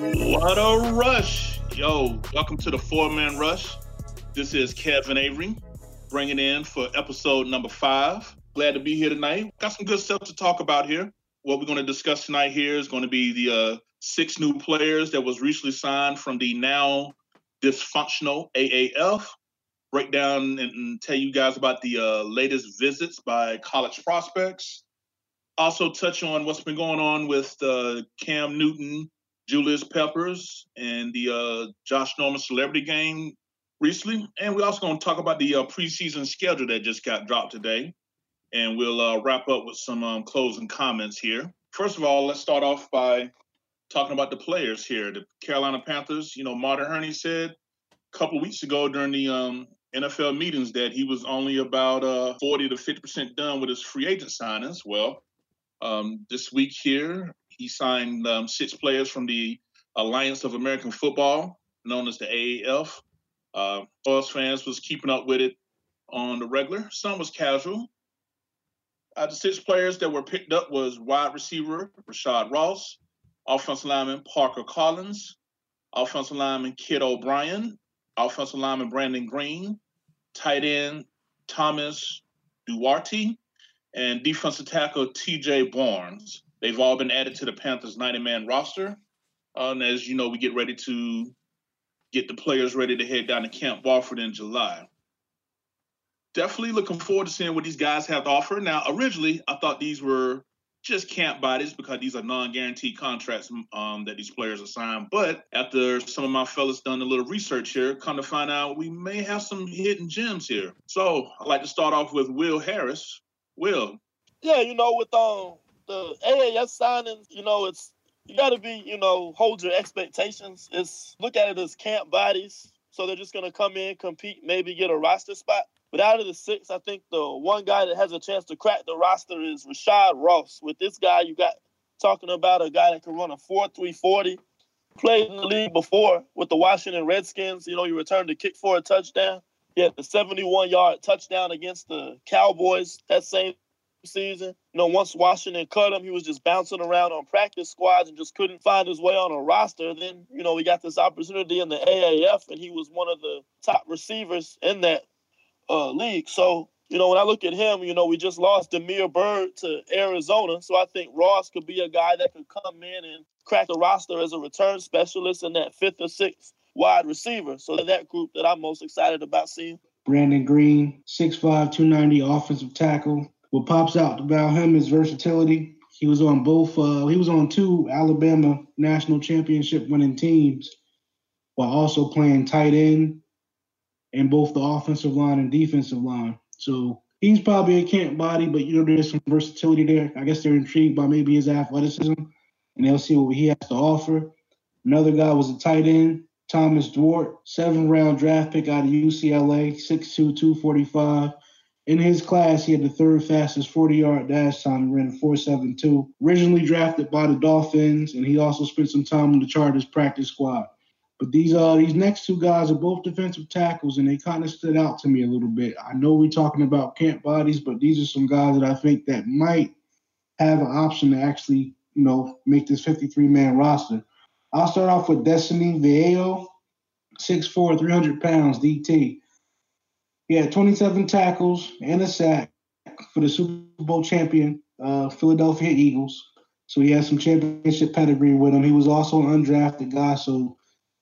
What a rush. Yo, welcome to the four man rush. This is Kevin Avery bringing in for episode number five. Glad to be here tonight. Got some good stuff to talk about here. What we're going to discuss tonight here is going to be the uh, six new players that was recently signed from the now dysfunctional AAF. Break down and, tell you guys about the uh, latest visits by college prospects. Also touch on what's been going on with uh, Cam Newton Julius Peppers and the uh, Josh Norman Celebrity Game recently. And we're also going to talk about the uh, preseason schedule that just got dropped today. And we'll uh, wrap up with some um, closing comments here. First of all, let's start off by talking about the players here. The Carolina Panthers, you know, Martin Hurney said a couple weeks ago during the um, NFL meetings that he was only about uh, 40 to 50% done with his free agent signings. Well, um, this week here, he signed um, six players from the Alliance of American Football, known as the AAF. Uh, us fans was keeping up with it on the regular. Some was casual. Uh, the six players that were picked up was wide receiver Rashad Ross, offensive lineman Parker Collins, offensive lineman Kitt O'Brien, offensive lineman Brandon Greene, tight end Thomas Duarte, and defensive tackle T.J. Barnes. They've all been added to the Panthers 90 man roster. Uh, and as you know, we get ready to get the players ready to head down to Camp Wofford in July. Definitely looking forward to seeing what these guys have to offer. Now, originally, I thought these were just camp bodies because these are non-guaranteed contracts um, that these players are signed. But after some of my fellas done a little research here, come to find out we may have some hidden gems here. So I'd like to start off with Will Harris. Will. Yeah, you know, with um the AAF signings, you know, it's you got to be, you know, hold your expectations. It's look at it as camp bodies, so they're just gonna come in, compete, maybe get a roster spot. But out of the six, I think the one guy that has a chance to crack the roster is Rashad Ross. With this guy, you got talking about a guy that can run a 4-3-40. Played in the league before with the Washington Redskins. You know, he returned to kick for a touchdown. He had the 71-yard touchdown against the Cowboys that same season. You know, once Washington cut him, he was just bouncing around on practice squads and just couldn't find his way on a roster. Then, you know, we got this opportunity in the AAF, and he was one of the top receivers in that uh, league. So, you know, when I look at him, you know, we just lost Damiere Byrd to Arizona. So I think Ross could be a guy that could come in and crack the roster as a return specialist in that fifth or sixth wide receiver. So that group that I'm most excited about seeing. Brandon Greene, 6'5, 290 offensive tackle, what pops out about him is versatility. He was on both. Uh, he was on two Alabama national championship winning teams, while also playing tight end in both the offensive line and defensive line. So he's probably a camp body, but you know there's some versatility there. I guess they're intrigued by maybe his athleticism, and they'll see what he has to offer. Another guy was a tight end, Thomas Duarte, seven round draft pick out of UCLA, 6'2", 245 in his class, he had the third fastest 40 yard dash time and ran a 4.72. Originally drafted by the Dolphins, and he also spent some time on the Chargers practice squad. But these uh these next two guys are both defensive tackles, and they kind of stood out to me a little bit. I know we're talking about camp bodies, but these are some guys that I think that might have an option to actually, you know, make this 53 man roster. I'll start off with Destiny Vaeao, 6'4", 300 pounds, DT. He had 27 tackles and a sack for the Super Bowl champion uh, Philadelphia Eagles. So he has some championship pedigree with him. He was also an undrafted guy, so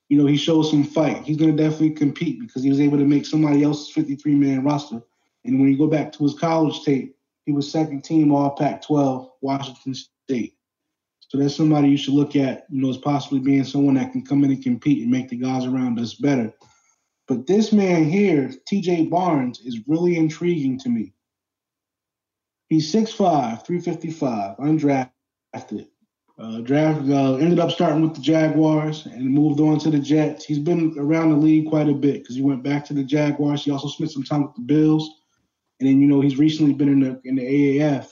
you know he shows some fight. He's going to definitely compete because he was able to make somebody else's 53 man roster. And when you go back to his college tape, he was second team All Pac-12, Washington State. So that's somebody you should look at, you know, as possibly being someone that can come in and compete and make the guys around us better. But this man here, TJ Barnes, is really intriguing to me. He's 6'5, 355, undrafted. Uh, draft uh, ended up starting with the Jaguars and moved on to the Jets. He's been around the league quite a bit because he went back to the Jaguars. He also spent some time with the Bills, and then you know he's recently been in the in the AAF.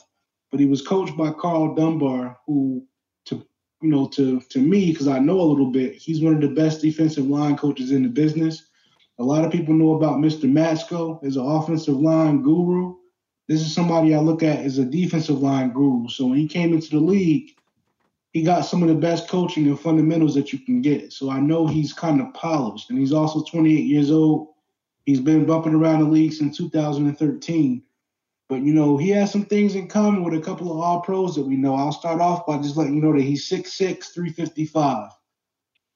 But he was coached by Karl Dunbar, who, to you know, to to me because I know a little bit, he's one of the best defensive line coaches in the business. A lot of people know about Mr. Matsko as an offensive line guru. This is somebody I look at as a defensive line guru. So when he came into the league he got some of the best coaching and fundamentals that you can get. So I know he's kind of polished, and he's also 28 years old. He's been bumping around the league since 2013. But you know, he has some things in common with a couple of all pros that we know. I'll start off by just letting you know that he's 6'6, 355.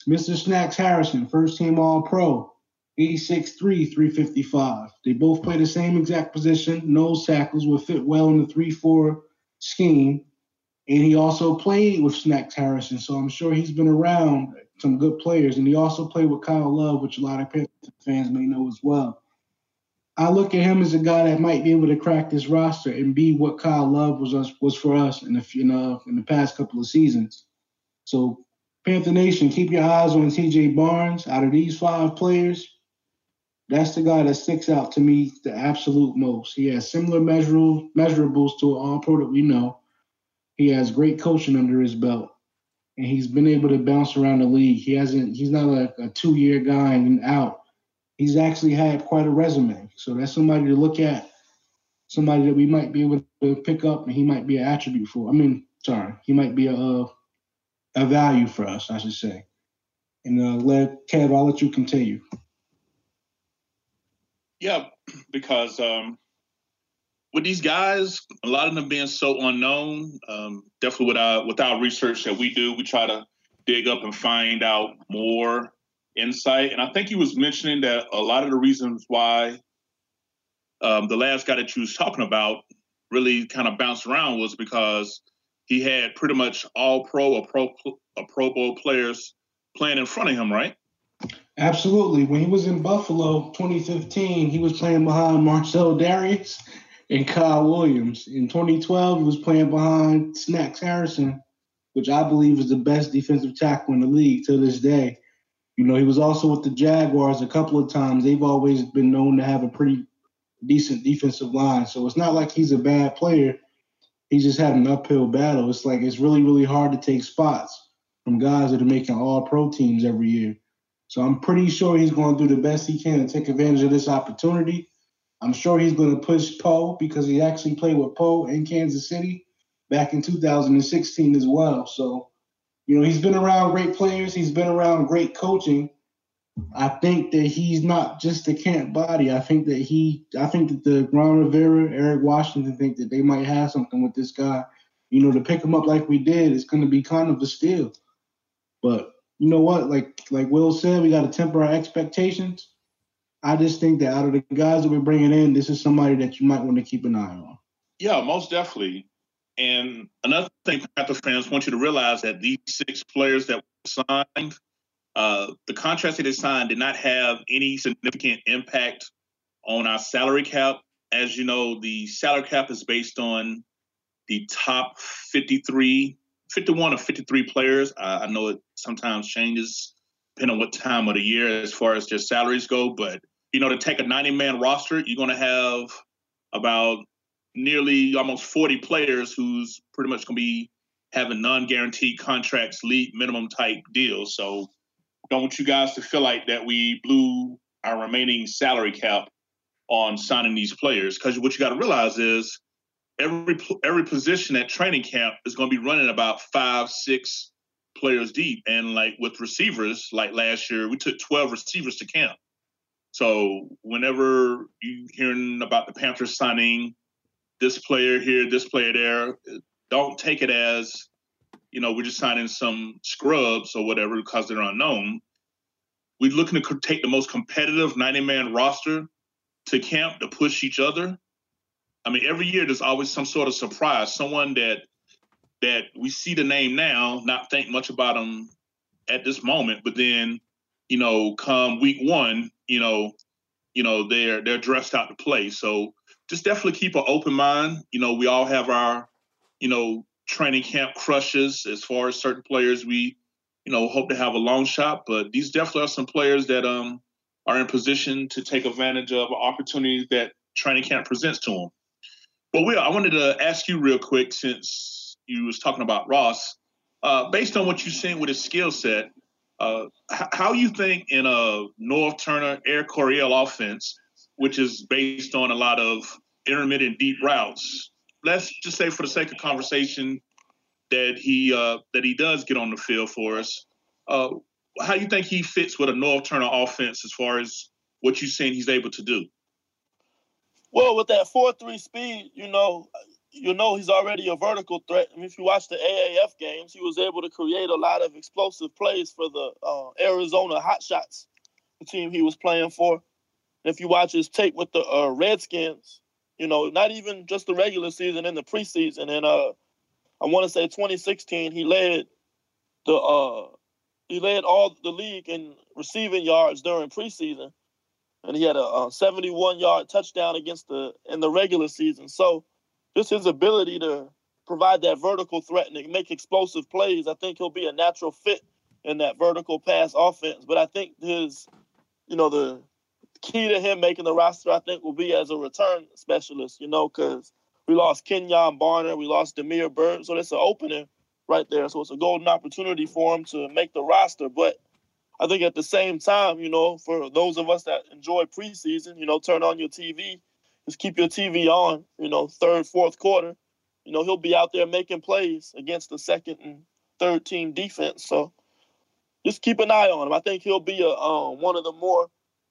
Mr. Snacks Harrison, first team all pro. He's 6'3, 355. They both play the same exact position, nose tackles, will fit well in the 3 4 scheme. And he also played with Snacks Harrison, so I'm sure he's been around some good players. And he also played with Kyle Love, which a lot of Panthers fans may know as well. I look at him as a guy that might be able to crack this roster and be what Kyle Love was us, was for us in the you know in the past couple of seasons. So Panther Nation, keep your eyes on TJ Barnes. Out of these five players, that's the guy that sticks out to me the absolute most. He has similar measurables measurables to an all pro that we know. He has great coaching under his belt, and he's been able to bounce around the league. He hasn't. He's not a, a two-year guy and out. He's actually had quite a resume. So that's somebody to look at. Somebody that we might be able to pick up, and he might be an attribute for. I mean, sorry, he might be a a value for us, I should say. And uh, let Kev, I'll let you continue. Yeah, because um, with these guys, a lot of them being so unknown, um, definitely with our with our research that we do, we try to dig up and find out more insight. And I think he was mentioning that a lot of the reasons why um, the last guy that you was talking about really kind of bounced around was because he had pretty much all pro or pro or pro bowl players playing in front of him, right? Absolutely. When he was in Buffalo 2015, he was playing behind Marcell Dareus and Kyle Williams. In 2012, he was playing behind Snacks Harrison, which I believe is the best defensive tackle in the league to this day. You know, he was also with the Jaguars a couple of times. They've always been known to have a pretty decent defensive line. So it's not like he's a bad player. He's just had an uphill battle. It's like it's really, really hard to take spots from guys that are making all pro teams every year. So I'm pretty sure he's going to do the best he can to take advantage of this opportunity. I'm sure he's going to push Poe because he actually played with Poe in Kansas City back in 2016 as well. So, you know, he's been around great players. He's been around great coaching. I think that he's not just a camp body. I think that he, I think that the Ron Rivera, Eric Washington think that they might have something with this guy. You know, to pick him up like we did is going to be kind of a steal. But you know what? Like like Will said, we got to temper our expectations. I just think that out of the guys that we're bringing in, this is somebody that you might want to keep an eye on. Yeah, most definitely. And another thing, Panther fans want you to realize that these six players that were signed, uh, the contracts that they signed did not have any significant impact on our salary cap. As you know, the salary cap is based on the top 53, 51 or 53 players. Uh, I know it sometimes changes depending on what time of the year as far as just salaries go, but you know, to take a 90 man roster, you're going to have about nearly almost 40 players who's pretty much going to be having non guaranteed contracts, league minimum type deals. So don't want you guys to feel like that we blew our remaining salary cap on signing these players because what you got to realize is every every position at training camp is going to be running about five six players deep and like with receivers like last year we took 12 receivers to camp so whenever you hearing about the Panthers signing this player here, this player there, don't take it as you know we're just signing some scrubs or whatever because they're unknown. We're looking to take the most competitive 90 man roster to camp to push each other. I mean, every year there's always some sort of surprise, someone that that we see the name now, not think much about them at this moment, but then you know, come week one, you know, you know, they're they're dressed out to play. So just definitely keep an open mind. You know, we all have our, you know, training camp crushes as far as certain players we, you know, hope to have a long shot. But these definitely are some players that um are in position to take advantage of opportunities that training camp presents to them. But Will, I wanted to ask you real quick since you was talking about Ross, uh, based on what you've seen with his skill set, uh, how you think in a Norv Turner, Air Coryell offense, which is based on a lot of intermittent deep routes, let's just say for the sake of conversation that he uh, that he does get on the field for us. Uh, how you think he fits with a Norv Turner offense as far as what you've seen he's able to do? Well, with that four three speed, you know, you know he's already a vertical threat. I mean, if you watch the AAF games, he was able to create a lot of explosive plays for the uh, Arizona Hotshots, the team he was playing for. If you watch his tape with the uh, Redskins, you know, not even just the regular season, in the preseason, and uh, I want to say 2016, he led the uh, he led all the league in receiving yards during preseason, and he had a, a 71 yard touchdown against the in the regular season. So just his ability to provide that vertical threat and make explosive plays, I think he'll be a natural fit in that vertical pass offense. But I think his, you know, the key to him making the roster, I think, will be as a return specialist, you know, because we lost Kenjon Barner, we lost Damiere Byrd. so that's an opening right there. So it's a golden opportunity for him to make the roster. But I think at the same time, you know, for those of us that enjoy preseason, you know, turn on your TV, just keep your TV on, you know, third, fourth quarter. You know, he'll be out there making plays against the second and third team defense. So just keep an eye on him. I think he'll be a um, one of the more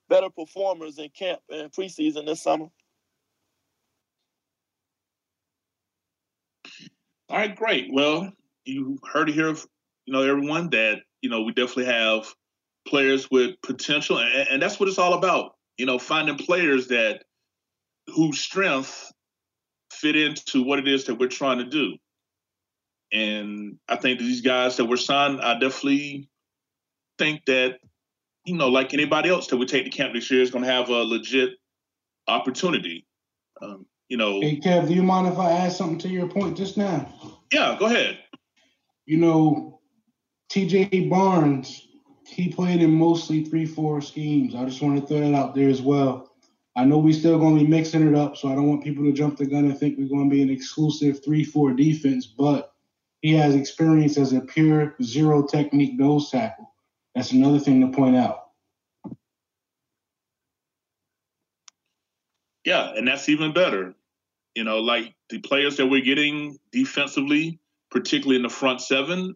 better performers in camp and preseason this summer. All right, great. Well, you heard it here, you know, everyone that you know we definitely have players with potential, and, and that's what it's all about. You know, finding players that whose strength fit into what it is that we're trying to do. And I think these guys that were signed, I definitely think that, you know, like anybody else that would take the camp this year is going to have a legit opportunity. Um, you know. Hey, Kev, do you mind if I add something to your point just now? Yeah, go ahead. You know, TJ Barnes, he played in mostly 3 4 schemes. I just want to throw that out there as well. I know we're still going to be mixing it up, so I don't want people to jump the gun and think we're going to be an exclusive 3 4 defense, but he has experience as a pure zero technique nose tackle. That's another thing to point out. Yeah, and that's even better. You know, like the players that we're getting defensively, particularly in the front seven,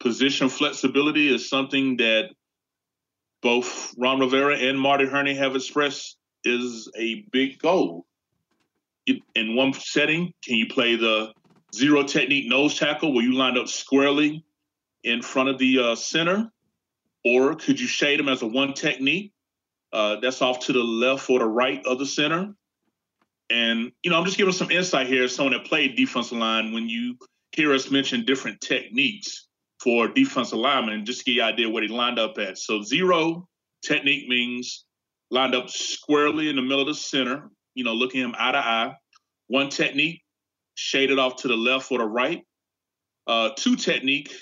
position flexibility is something that both Ron Rivera and Marty Hurney have expressed is a big goal. In one setting, can you play the zero technique nose tackle where you lined up squarely in front of the uh, center? Or could you shade them as a one technique uh, that's off to the left or the right of the center? And, you know, I'm just giving some insight here as someone that played defensive line when you hear us mention different techniques for defensive linemen, just to get you an idea what he lined up at. So zero technique means lined up squarely in the middle of the center, you know, looking him eye to eye. One technique, shaded off to the left or the right. Uh, two technique,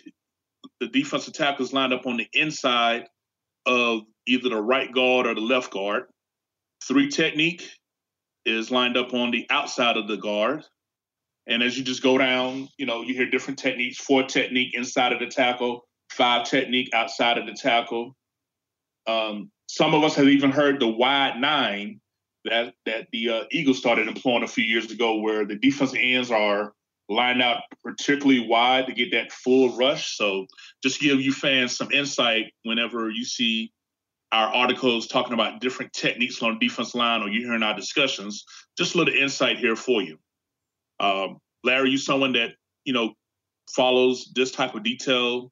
the defensive tackles lined up on the inside of either the right guard or the left guard. Three technique is lined up on the outside of the guard. And as you just go down, you know, you hear different techniques. Four technique inside of the tackle, five technique outside of the tackle. Um, some of us have even heard the wide nine that that the uh, Eagles started employing a few years ago, where the defensive ends are lined out particularly wide to get that full rush. So just give you fans some insight whenever you see our articles talking about different techniques on the defense line or you're hearing our discussions, just a little insight here for you. Um, Larry, you someone that, you know, follows this type of detail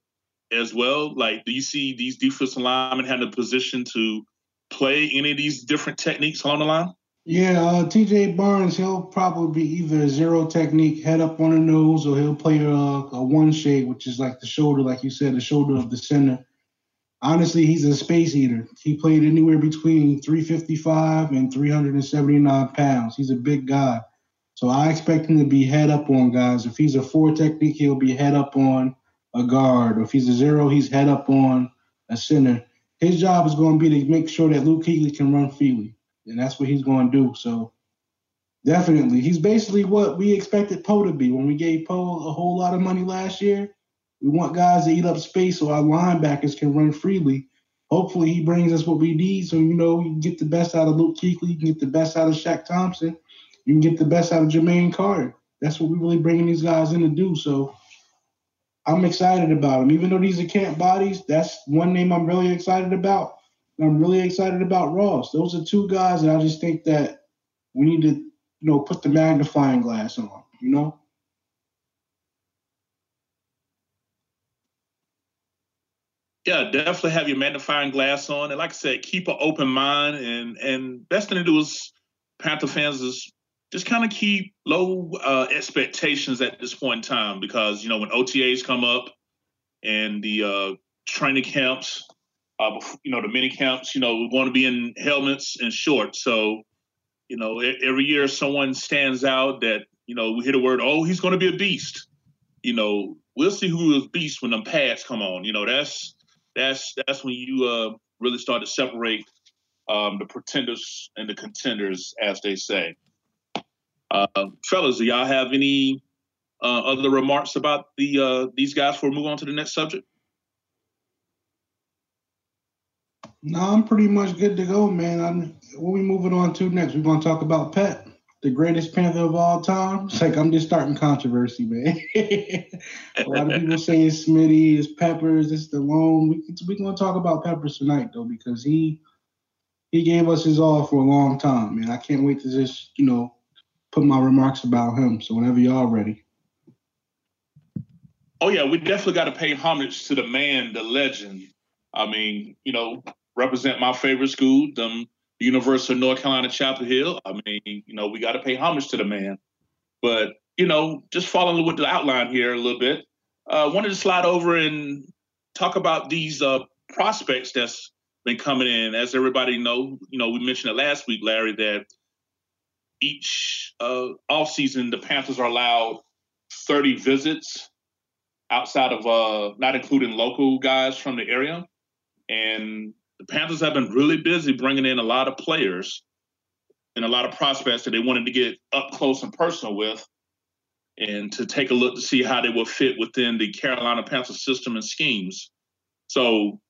as well? Like, do you see these defensive linemen having a position to play any of these different techniques along the line? Yeah, uh, TJ Barnes, he'll probably be either a zero technique, head up on the nose, or he'll play a, a one shade, which is like the shoulder, like you said, the shoulder of the center. honestly, he's a space eater. He played anywhere between 355 and 379 pounds. He's a big guy. So I expect him to be head up on guys. If he's a four technique, he'll be head up on a guard. Or if he's a zero, he's head up on a center. His job is going to be to make sure that Luke Kuechly can run freely. And that's what he's going to do. So definitely, he's basically what we expected Poe to be when we gave Poe a whole lot of money last year. We want guys to eat up space so our linebackers can run freely. Hopefully, he brings us what we need. So, you know, you can get the best out of Luke Kuechly, you can get the best out of Shaq Thompson, you can get the best out of Jermaine Carter. That's what we're really bringing these guys in to do. So, I'm excited about them. Even though these are camp bodies, that's one name I'm really excited about. I'm really excited about Ross. Those are two guys that I just think that we need to, you know, put the magnifying glass on, you know? Yeah, definitely have your magnifying glass on, and like I said, keep an open mind. And and best thing to do is Panther fans is just kind of keep low uh, expectations at this point in time because you know when OTAs come up and the uh, training camps, uh, you know the mini camps, you know we want to be in helmets and shorts. So you know every year someone stands out that you know we hear the word, oh he's going to be a beast. You know we'll see who is beast when them pads come on. You know that's that's that's when you uh, really start to separate um, the pretenders and the contenders, as they say. Uh, fellas, do y'all have any uh, other remarks about the uh, these guys before we move on to the next subject? No, I'm pretty much good to go, man. I'm, what we moving on to next? We're gonna talk about Pet the greatest Panther of all time. It's like I'm just starting controversy, man. a lot of people saying Smitty is Peppers, it's the loan. We we gonna talk about Peppers tonight though because he he gave us his all for a long time, man. I can't wait to just you know put my remarks about him. So whenever y'all ready. Oh yeah, we definitely got to pay homage to the man, the legend. I mean, you know, represent my favorite school, them University of North Carolina, Chapel Hill. I mean, you know, we got to pay homage to the man. But, you know, just following with the outline here a little bit, uh, wanted to slide over and talk about these uh, prospects that's been coming in. As everybody know, you know, we mentioned it last week, Larry, that each uh, offseason the Panthers are allowed 30 visits outside of uh, not including local guys from the area. And the Panthers have been really busy bringing in a lot of players and a lot of prospects that they wanted to get up close and personal with and to take a look to see how they will fit within the Carolina Panthers system and schemes. So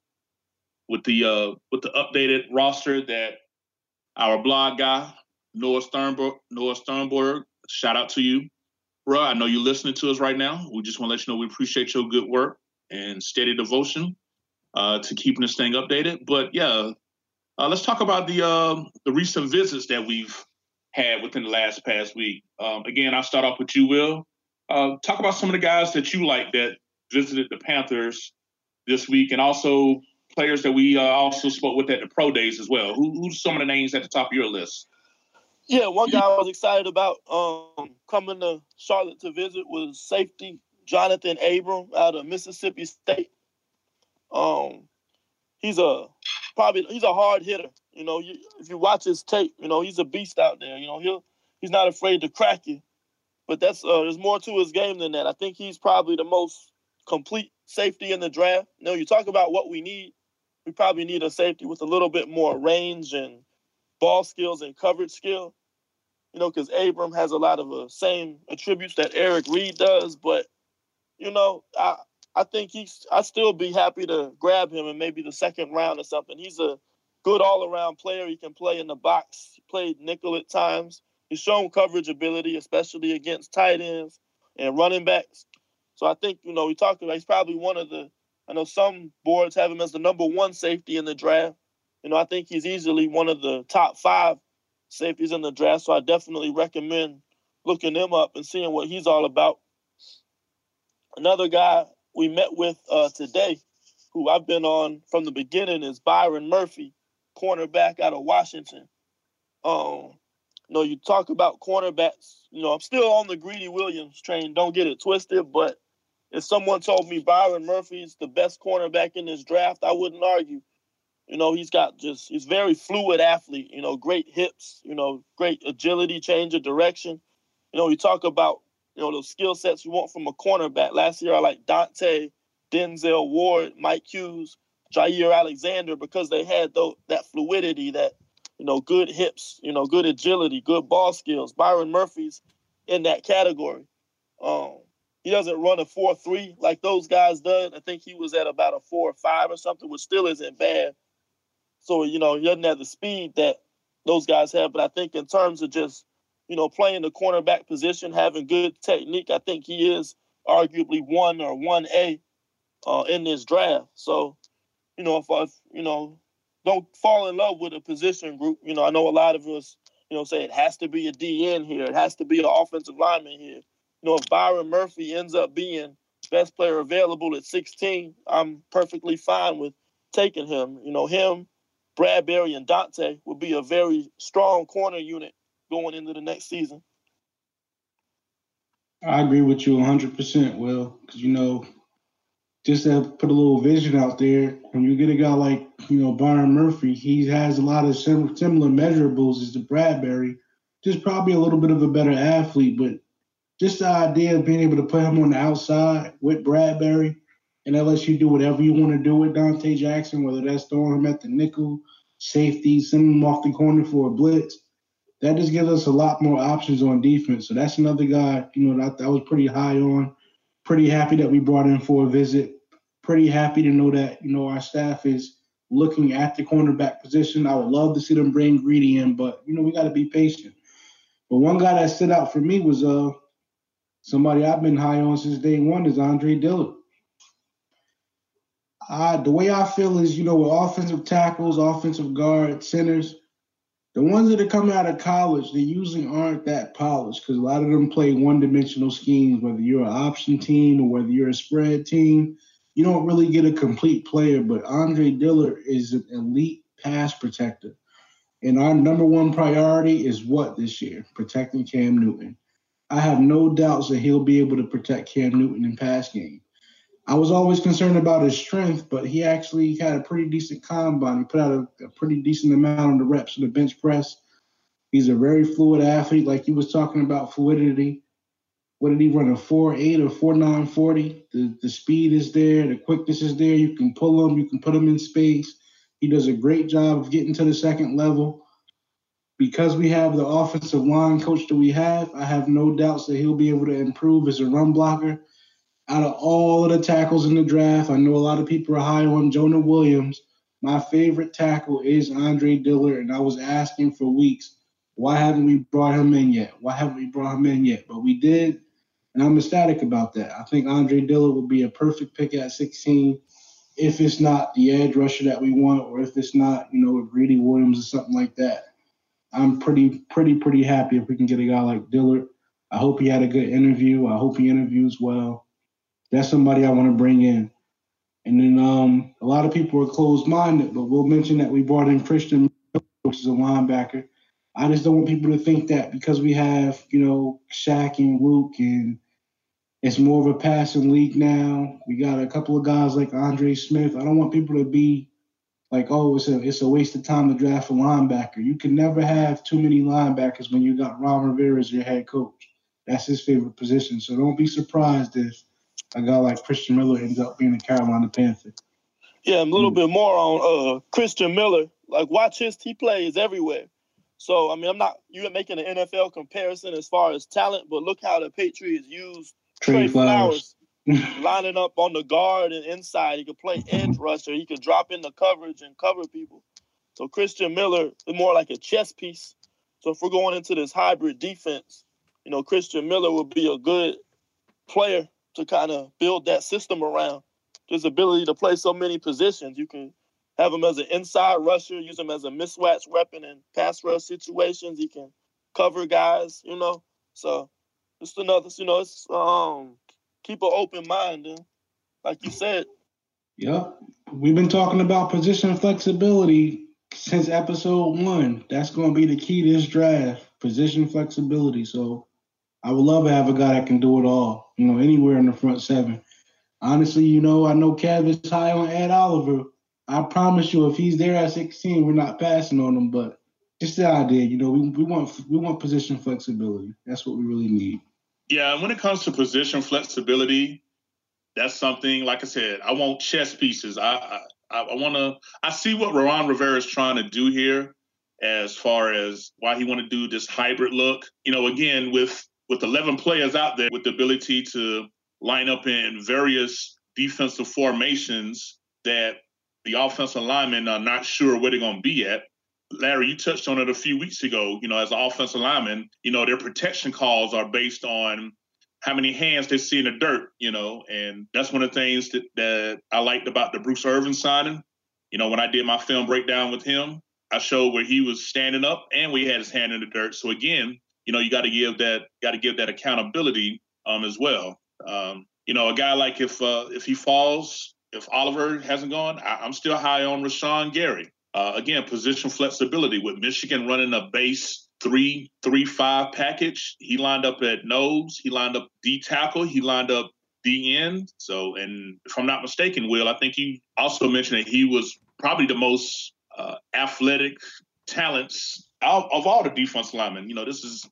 with the uh, with the updated roster that our blog guy Noah Sternberg Noah Sternberg, shout out to you, bro. I know you're listening to us right now. We just want to let you know we appreciate your good work and steady devotion uh, to keeping this thing updated. But yeah, uh, let's talk about the uh, the recent visits that we've had within the last past week. Um, again, I'll start off with you, Will. Uh, talk about some of the guys that you like that visited the Panthers this week, and also players that we uh, also spoke with at the pro days as well. Who, who's some of the names at the top of your list? Yeah, one guy I was excited about um, coming to Charlotte to visit was safety Johnathan Abram out of Mississippi State. Um, he's a probably he's a hard hitter. You know, you, if you watch his tape, you know he's a beast out there. You know, he'll he's not afraid to crack you. But that's uh, there's more to his game than that. I think he's probably the most complete safety in the draft. You know, you talk about what we need. We probably need a safety with a little bit more range and ball skills and coverage skill. You know, because Abram has a lot of the uh, same attributes that Eric Reid does, but you know, I I think he's. I'd still be happy to grab him in maybe the second round or something. He's a good all-around player. He can play in the box. He played nickel at times. He's shown coverage ability, especially against tight ends and running backs. So I think you know we talked about. He's probably one of the. I know some boards have him as the number one safety in the draft. You know, I think he's easily one of the top five safeties in the draft. So I definitely recommend looking him up and seeing what he's all about. Another guy we met with uh, today, who I've been on from the beginning, is Byron Murphy, cornerback out of Washington. Um, you know, you talk about cornerbacks. You know, I'm still on the Greedy Williams train. Don't get it twisted, but if someone told me Byron Murphy's the best cornerback in this draft, I wouldn't argue. You know, he's got just he's very fluid athlete. You know, great hips. You know, great agility, change of direction. You know, you talk about you know those skill sets you want from a cornerback. Last year, I like Donte, Denzel Ward, Mike Hughes, Jaire Alexander because they had though that fluidity, that you know, good hips, you know, good agility, good ball skills. Byron Murphy's in that category. Um, he doesn't run a four three like those guys done. I think he was at about a four or five or something, which still isn't bad. So, you know, he doesn't have the speed that those guys have. But I think in terms of just, you know, playing the cornerback position, having good technique, I think he is arguably one or one A uh, in this draft. So, you know, if I, you know, don't fall in love with a position group. You know, I know a lot of us, you know, say it has to be a DN here, it has to be an offensive lineman here You know, if Byron Murphy ends up being best player available at 16, I'm perfectly fine with taking him. You know, him, Bradberry, and Donte will be a very strong corner unit going into the next season. I agree with you 100%, Will, because, you know, just to put a little vision out there, when you get a guy like, you know, Byron Murphy, he has a lot of similar measurables as the Bradberry, just probably a little bit of a better athlete, but just the idea of being able to put him on the outside with Bradberry and that lets you do whatever you want to do with Donte Jackson, whether that's throwing him at the nickel, safety, sending him off the corner for a blitz. That just gives us a lot more options on defense. So that's another guy, you know, that I was pretty high on. Pretty happy that we brought in for a visit. Pretty happy to know that, you know, our staff is looking at the cornerback position. I would love to see them bring Greedy in, but you know, we gotta be patient. But one guy that stood out for me was uh somebody I've been high on since day one is Andre Dillard. The way I feel is, you know, with offensive tackles, offensive guards, centers, the ones that are coming out of college, they usually aren't that polished because a lot of them play one-dimensional schemes. Whether you're an option team or whether you're a spread team, you don't really get a complete player. But Andre Dillard is an elite pass protector, and our number one priority is what this year? Protecting Cam Newton. I have no doubts that he'll be able to protect Cam Newton in pass game. I was always concerned about his strength, but he actually had a pretty decent combine. He put out a, a pretty decent amount on the reps of the bench press. He's a very fluid athlete, like he was talking about fluidity. What did he run? A 4.8 or 4.9 40? The, the speed is there, the quickness is there. You can pull him, you can put him in space. He does a great job of getting to the second level because we have the offensive line coach that we have, I have no doubts that he'll be able to improve as a run blocker. Out of all of the tackles in the draft, I know a lot of people are high on Jonah Williams. My favorite tackle is Andre Dillard, and I was asking for weeks, why haven't we brought him in yet? Why haven't we brought him in yet? But we did, and I'm ecstatic about that. I think Andre Dillard would be a perfect pick at 16 if it's not the edge rusher that we want, or if it's not, you know, a Greedy Williams or something like that. I'm pretty, pretty, pretty happy if we can get a guy like Dillard. I hope he had a good interview. I hope he interviews well. That's somebody I want to bring in. And then um, a lot of people are closed minded, but we'll mention that we brought in Christian, which is a linebacker. I just don't want people to think that because we have, you know, Shaq and Luke and it's more of a passing league now. We got a couple of guys like Andre Smith. I don't want people to be like, oh, it's a it's a waste of time to draft a linebacker. You can never have too many linebackers when you got Ron Rivera as your head coach. That's his favorite position. So don't be surprised if a guy like Christian Miller ends up being a Carolina Panther. Yeah, I'm a little mm bit more on uh, Christian Miller. Like, watch his he plays everywhere. So I mean, I'm not you're making an NFL comparison as far as talent, but look how the Patriots used Trey, Trey Flowers. Flowers lining up on the guard and inside. He could play edge rusher. He could drop in the coverage and cover people. So Christian Miller is more like a chess piece. So if we're going into this hybrid defense, you know, Christian Miller would be a good player to kind of build that system around. His ability to play so many positions. You can have him as an inside rusher, use him as a mismatch weapon in pass rush situations. He can cover guys, you know. So just another, you know, it's um keep an open mind. And like you said. Yep. We've been talking about position flexibility since episode one. That's going to be the key to this draft position flexibility. So I would love to have a guy that can do it all, you know, anywhere in the front seven. honestly, you know, I know Kev is high on Ed Oliver. I promise you, if he's there at 16, we're not passing on him. But just the idea, you know, we, we want we want position flexibility. That's what we really need. Yeah, when it comes to position flexibility, that's something. Like I said, I want chess pieces. I I, I want to. I see what Ron Rivera is trying to do here, as far as why he want to do this hybrid look. You know, again with with 11 players out there with the ability to line up in various defensive formations that the offensive linemen are not sure where they're going to be at. Larry, you touched on it a few weeks ago. You know, as an offensive lineman, you know, their protection calls are based on how many hands they see in the dirt, you know, and that's one of the things that, that I liked about the Bruce Irvin signing. You know, when I did my film breakdown with him, I showed where he was standing up and we had his hand in the dirt. So again, you know, you got to give that got to give that accountability um, as well. Um, you know, a guy like if uh, if he falls, if Oliver hasn't gone, I, am still high on Rashan Gary. Uh, again, position flexibility with Michigan running a base three three five package. He lined up at nose. He lined up D tackle. He lined up D end. So, and if I'm not mistaken, Will, I think you also mentioned that he was probably the most uh, athletic talents of, of all the defense linemen. You know, this is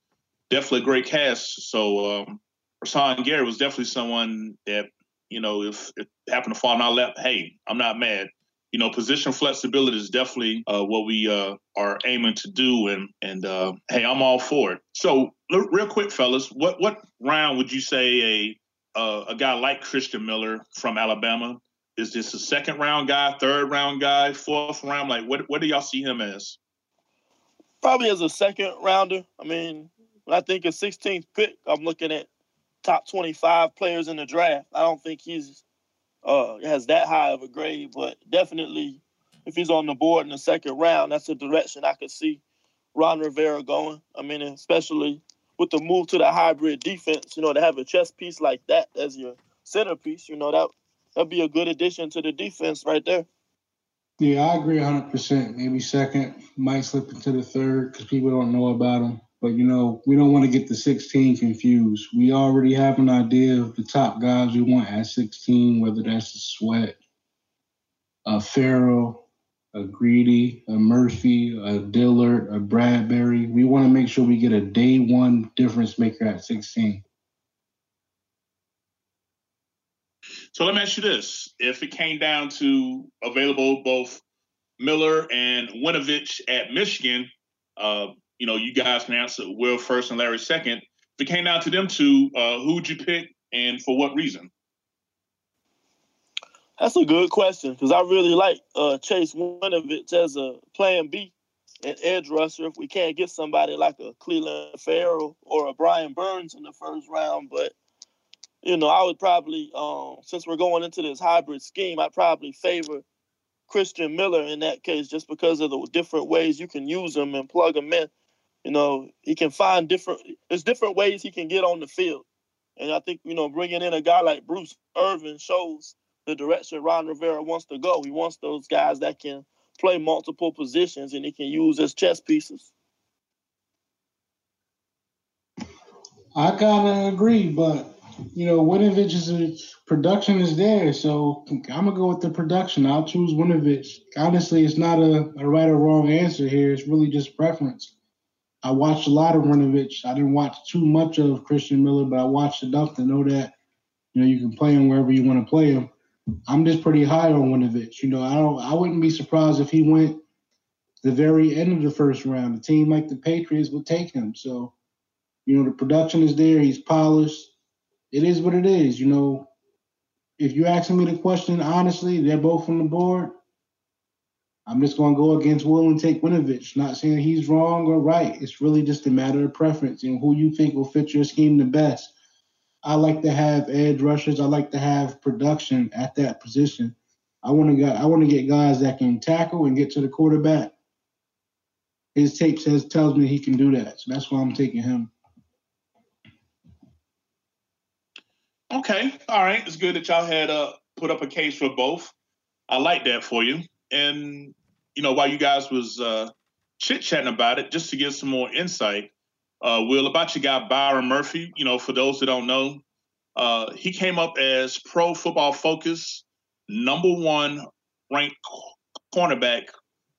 definitely a great cast. So um, Rashan Gary was definitely someone that, you know, if it happened to fall in our lap, hey, I'm not mad. You know, position flexibility is definitely uh, what we uh, are aiming to do, and and uh, hey, I'm all for it. So, real quick, fellas, what what round would you say a a guy like Christian Miller from Alabama is this a second round guy, third round guy, fourth round? Like, what what do y'all see him as? Probably as a second rounder. I mean, I think a 16th pick, I'm looking at top 25 players in the draft. I don't think he's uh, has that high of a grade, but definitely if he's on the board in the second round, that's a direction I could see Ron Rivera going. I mean, especially with the move to the hybrid defense, you know, to have a chess piece like that as your centerpiece, you know, that that'd be a good addition to the defense right there. Yeah, I agree 100%. Maybe second, might slip into the third because people don't know about him. But you know, we don't want to get the 16 confused. We already have an idea of the top guys we want at 16, whether that's a Sweat, a Ferrell, a Greedy, a Murphy, a Dillard, a Bradbury. We want to make sure we get a day one difference maker at 16. So let me ask you this: If it came down to available both Miller and Winovich at Michigan, uh, you know, you guys can answer Will first and Larry second. If it came down to them two, uh, who would you pick and for what reason? That's a good question because I really like uh, Chase Winovich as a plan B and edge rusher if we can't get somebody like a Clelin Ferrell or a Brian Burns in the first round. But, you know, I would probably, um, since we're going into this hybrid scheme, I'd probably favor Christian Miller in that case just because of the different ways you can use them and plug them in. You know, he can find different. There's different ways he can get on the field, and I think you know bringing in a guy like Bruce Irvin shows the direction Ron Rivera wants to go. He wants those guys that can play multiple positions and he can use as chess pieces. I kind of agree, but you know, Winovich's production is there, so I'm gonna go with the production. I'll choose Winovich. Honestly, it's not a, a right or wrong answer here. It's really just preference. I watched a lot of Winovich. I didn't watch too much of Christian Miller, but I watched enough to know that you know you can play him wherever you want to play him. I'm just pretty high on Winovich. You know, I don't. I wouldn't be surprised if he went the very end of the first round. A team like the Patriots would take him. So, you know, the production is there. He's polished. It is what it is. You know, if you're asking me the question honestly, they're both on the board. I'm just going to go against Will and take Winovich. Not saying he's wrong or right. It's really just a matter of preference and who you think will fit your scheme the best. I like to have edge rushers. I like to have production at that position. I want to get I want to get guys that can tackle and get to the quarterback. His tape says tells me he can do that, so that's why I'm taking him. Okay, all right. It's good that y'all had uh, put up a case for both. I like that for you and you know while you guys was uh, chit chatting about it, just to give some more insight, uh, Will about your guy Byron Murphy. You know, for those that don't know, Uh, he came up as Pro Football Focus number one ranked cornerback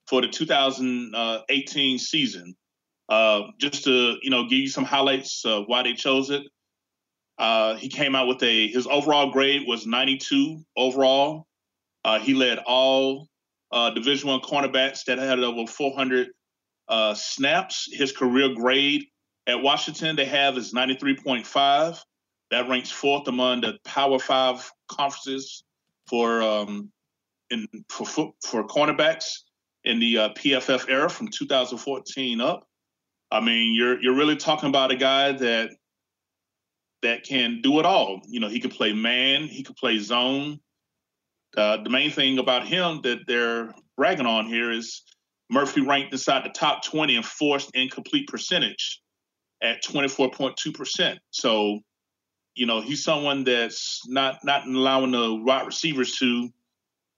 for the 2018 season. Uh, just to you know give you some highlights of why they chose it. Uh, he came out with a his overall grade was 92 overall. Uh, he led all uh, Division One cornerbacks that had over 400 uh, snaps. His career grade at Washington they have is 93.5. That ranks fourth among the Power Five conferences for um, in for for cornerbacks in the uh, PFF era from 2014 up. I mean, you're you're really talking about a guy that that can do it all. You know, he can play man, he can play zone. Uh, the main thing about him that they're bragging on here is Murphy ranked inside the top 20 in forced incomplete percentage at 24.2%. So, you know, he's someone that's not not allowing the wide receivers to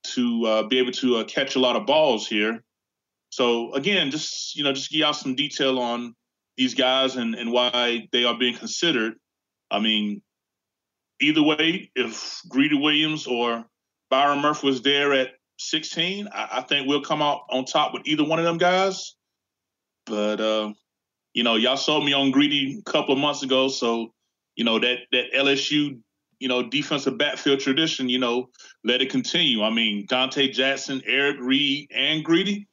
to uh, be able to uh, catch a lot of balls here. So again, just you know, just give y'all some detail on these guys and, and why they are being considered. I mean, either way, if Greedy Williams or Byron Murphy was there at 16, I, I, think we'll come out on top with either one of them guys. But uh, you know, y'all sold me on Greedy a couple of months ago, so you know that that LSU you know defensive backfield tradition, you know, let it continue. I mean, Donte Jackson, Eric Reid, and Greedy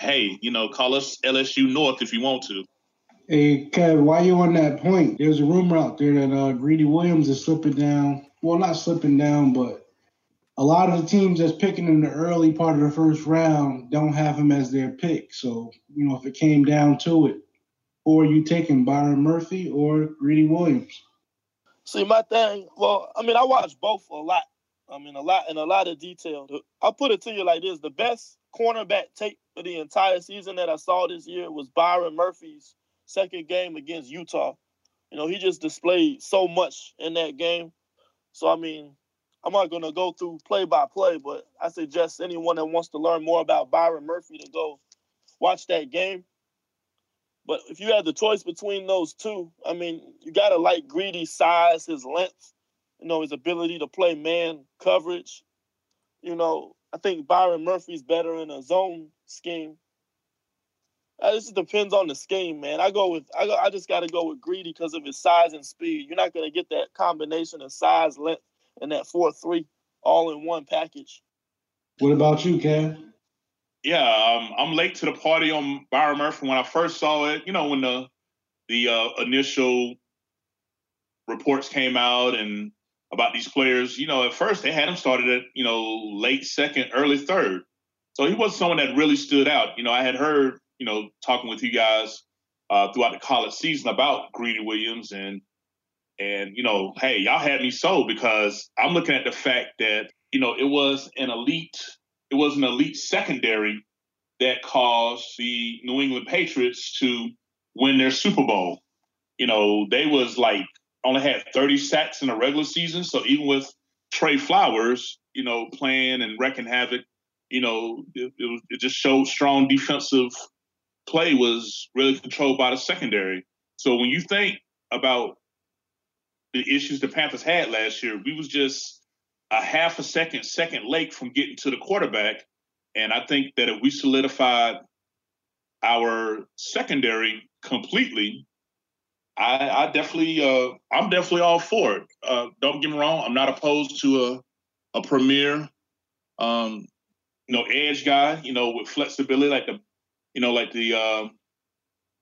hey, you know, call us LSU North if you want to. Hey, Kev, while you're on that point, there's a rumor out there that uh, Greedy Williams is slipping down. Well, not slipping down, but a lot of the teams that's picking in the early part of the first round don't have him as their pick. So, you know, if it came down to it, or you taking Byron Murphy or Greedy Williams? See, my thing, well, I mean, I watch both a lot. I mean, a lot in a lot of detail. I'll put it to you like this: the best cornerback tape for the entire season that I saw this year was Byron Murphy's second game against Utah. You know, he just displayed so much in that game. So I mean, I'm not gonna go through play by play, but I suggest anyone that wants to learn more about Byron Murphy to go watch that game. But if you had the choice between those two, I mean, you gotta like Greedy's size, his length, you know, his ability to play man coverage. You know, I think Byron Murphy's better in a zone scheme. Uh, this depends on the scheme, man. I go with I go, I just got to go with Greedy because of his size and speed. You're not going to get that combination of size, length, and that four three all in one package. What about you, Cam? Yeah, um, I'm late to the party on Byron Murphy. When I first saw it, you know, when the the uh, initial reports came out and about these players. You know, at first they had him started at, you know, late second, early third. So he was someone that really stood out. You know, I had heard, you know, talking with you guys uh, throughout the college season about Greedy Williams and and you know, hey, y'all had me sold because I'm looking at the fact that, you know, it was an elite, it was an elite secondary that caused the New England Patriots to win their Super Bowl. You know, they was like only had 30 sacks in the regular season. So even with Trey Flowers, you know, playing and wrecking havoc, you know, it, it, was, it just showed strong defensive play was really controlled by the secondary. So when you think about the issues the Panthers had last year, we was just a half a second, second late from getting to the quarterback. And I think that if we solidified our secondary completely, I, I definitely, uh, I'm definitely all for it. Uh, don't get me wrong, I'm not opposed to a, a premier, um, you know, edge guy, you know, with flexibility, like the, you know, like the, uh,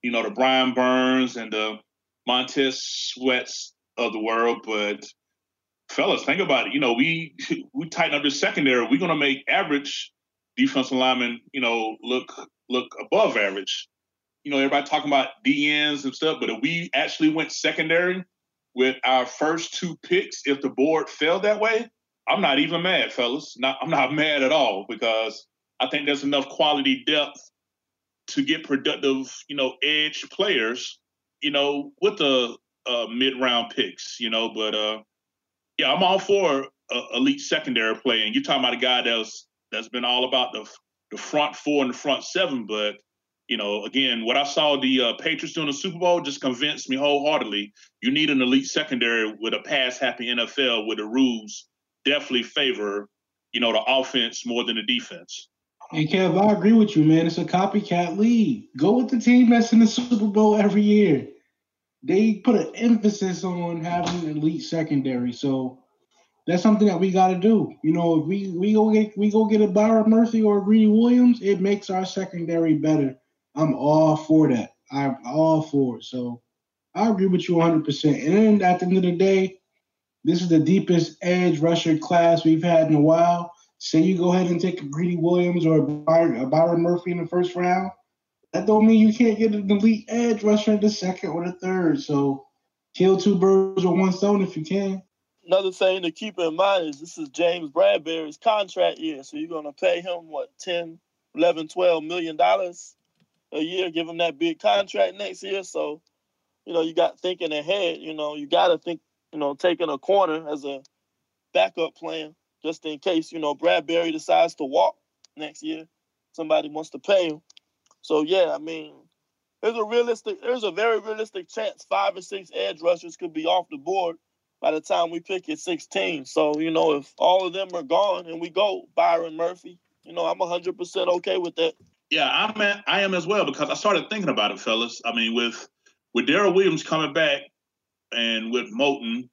you know, the Brian Burns and the Montez Sweats of the world. But fellas, think about it. You know, we we tighten up the secondary. We're gonna make average defensive linemen, you know, look look above average you know, everybody talking about DNs and stuff, but if we actually went secondary with our first two picks, if the board fell that way, I'm not even mad, fellas. Not, I'm not mad at all because I think there's enough quality depth to get productive, you know, edge players, you know, with the uh, mid-round picks, you know. But uh, yeah, I'm all for uh, elite secondary play. And you're talking about a guy that's that's been all about the the front four and the front seven, but you know, again, what I saw the uh, Patriots doing the Super Bowl just convinced me wholeheartedly. You need an elite secondary with a pass happy NFL where the rules definitely favor, you know, the offense more than the defense. And Kev, I agree with you, man. It's a copycat league. Go with the team that's in the Super Bowl every year. They put an emphasis on having an elite secondary, so that's something that we got to do. You know, if we we go get we go get a Byron Murphy or a Greedy Williams, it makes our secondary better. I'm all for that. I'm all for it. So I agree with you 100%. And then at the end of the day, this is the deepest edge rusher class we've had in a while. Say you go ahead and take a Greedy Williams or a Byron, a Byron Murphy in the first round, that don't mean you can't get an elite edge rusher in the second or the third. So kill two birds with one stone if you can. Another thing to keep in mind is this is James Bradberry's contract year. So you're going to pay him, what, 10, 11, 12 million dollars a year, give him that big contract next year. So, you know, you got thinking ahead. You know, you got to think, you know, taking a corner as a backup plan just in case, you know, Bradberry decides to walk next year. Somebody wants to pay him. So, yeah, I mean, there's a realistic, there's a very realistic chance five or six edge rushers could be off the board by the time we pick at 16. So, you know, if all of them are gone and we go Byron Murphy, you know, I'm 100% okay with that. Yeah, I'm at, I am as well because I started thinking about it, fellas. I mean, with with Daryl Williams coming back and with Moton,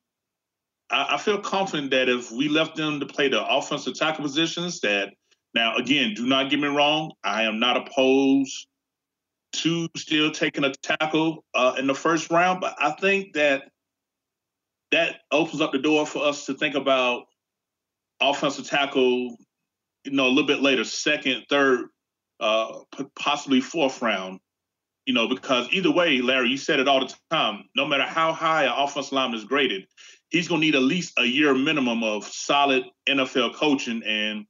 I, I, feel confident that if we left them to play the offensive tackle positions, that now again, do not get me wrong, I am not opposed to still taking a tackle uh, in the first round, but I think that that opens up the door for us to think about offensive tackle, you know, a little bit later, second, third uh, possibly fourth round. You know, because either way, Larry, you said it all the time. No matter how high an offensive lineman is graded, he's going to need at least a year minimum of solid NFL coaching. And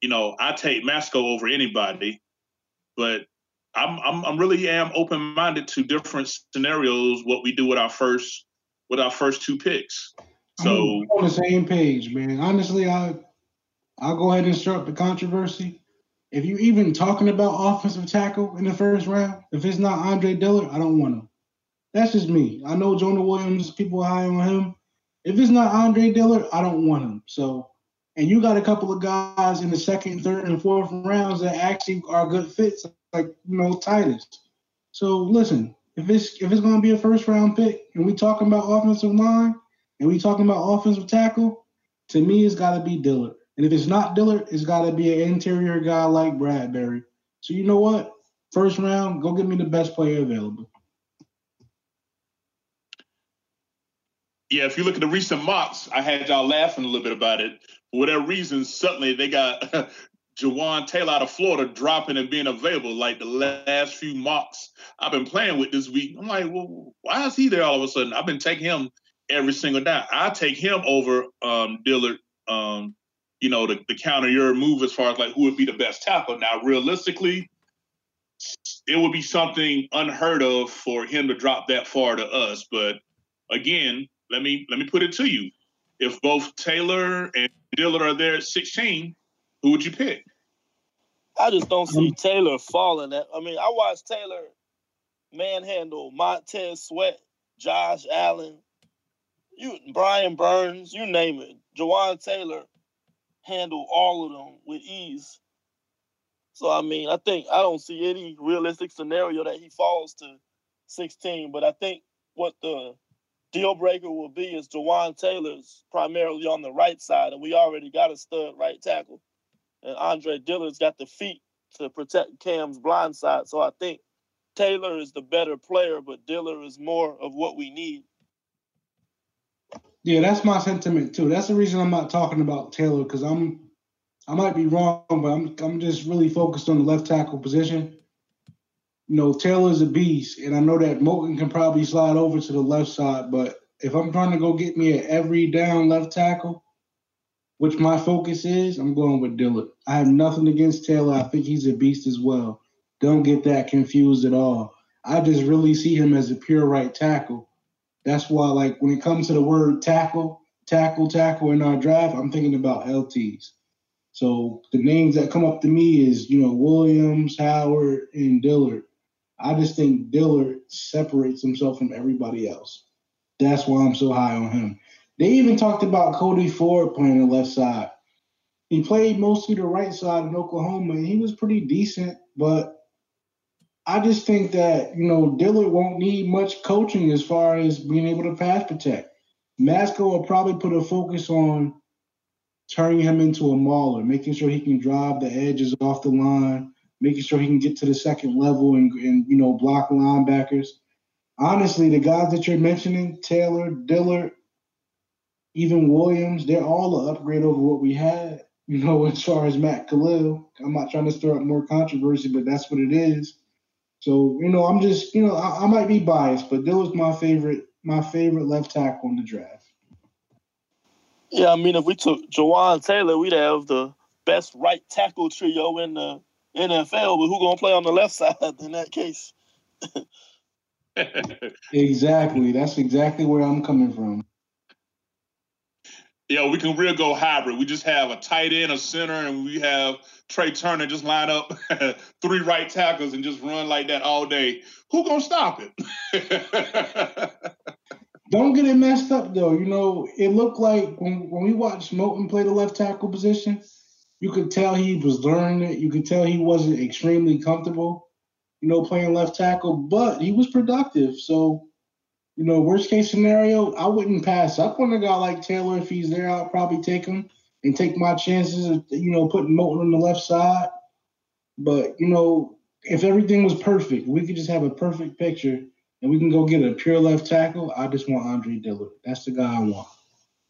you know, I take Matsko over anybody, but I'm I'm, I'm really am open minded to different scenarios. What we do with our first with our first two picks. So I'm on the same page, man. Honestly, I I'll go ahead and start the controversy if you're even talking about offensive tackle in the first round, if it's not Andre Dillard, I don't want him. That's just me. I know Jonah Williams, people are high on him. If it's not Andre Dillard, I don't want him. So, and you got a couple of guys in the second, third, and fourth rounds that actually are good fits, like you know Tytus. So listen, if it's if it's gonna be a first round pick, and we talking about offensive line, and we talking about offensive tackle, to me it's got to be Dillard. And if it's not Dillard, it's got to be an interior guy like Bradbury. So you know what? First round, go get me the best player available. Yeah, if you look at the recent mocks, I had y'all laughing a little bit about it. For whatever reason, suddenly they got Jawaan Taylor out of Florida dropping and being available like the last few mocks I've been playing with this week. I'm like, well, why is he there all of a sudden? I've been taking him every single down. I take him over um, Dillard um, you know, the, the counter your move as far as like who would be the best tackle. Now, realistically, it would be something unheard of for him to drop that far to us. But again, let me let me put it to you: if both Taylor and Dillard are there at 16, who would you pick? I just don't see um, Taylor falling. At, I mean, I watched Taylor manhandle Montez Sweat, Josh Allen, you Brian Burns, you name it. Jawaan Taylor handle all of them with ease. So I mean, I think I don't see any realistic scenario that he falls to 16. But I think what the deal breaker will be is Jawaan Taylor's primarily on the right side, and we already got a stud right tackle, and Andre Dillard's got the feet to protect Cam's blind side. So I think Taylor is the better player, but Dillard is more of what we need. Yeah, that's my sentiment too. That's the reason I'm not talking about Taylor because I'm I might be wrong, but I'm I'm just really focused on the left tackle position. You know, Taylor's a beast, and I know that Moton can probably slide over to the left side, but if I'm trying to go get me an every down left tackle, which my focus is, I'm going with Dillard. I have nothing against Taylor. I think he's a beast as well. Don't get that confused at all. I just really see him as a pure right tackle. That's why, like, when it comes to the word tackle, tackle, tackle in our draft, I'm thinking about LTs. So the names that come up to me is, you know, Williams, Howard, and Dillard. I just think Dillard separates himself from everybody else. That's why I'm so high on him. They even talked about Cody Ford playing the left side. He played mostly the right side in Oklahoma, and he was pretty decent. But I just think that you know Dillard won't need much coaching as far as being able to pass protect. Matsko will probably put a focus on turning him into a mauler, making sure he can drive the edges off the line, making sure he can get to the second level and, and you know block linebackers. Honestly, the guys that you're mentioning, Taylor, Dillard, even Williams, they're all an upgrade over what we had. You know, as far as Matt Kalil, I'm not trying to stir up more controversy, but that's what it is. So you know, I'm just you know I, I might be biased, but Dillard's my favorite my favorite left tackle in the draft. Yeah, I mean, if we took Jawaan Taylor, we'd have the best right tackle trio in the NFL. But who gonna play on the left side in that case? exactly. That's exactly where I'm coming from. Yeah, we can real go hybrid. We just have a tight end, a center, and we have Trai Turner just line up three right tackles and just run like that all day. Who gonna stop it? Don't get it messed up though. You know, it looked like when, when we watched Moton play the left tackle position, you could tell he was learning it. You could tell he wasn't extremely comfortable, you know, playing left tackle, but he was productive. So, you know, worst case scenario, I wouldn't pass up on a guy like Taylor if he's there. I'll probably take him and take my chances of, you know, putting Moton on the left side. But, you know, if everything was perfect, we could just have a perfect picture and we can go get a pure left tackle, I just want Andre Dillard. That's the guy I want.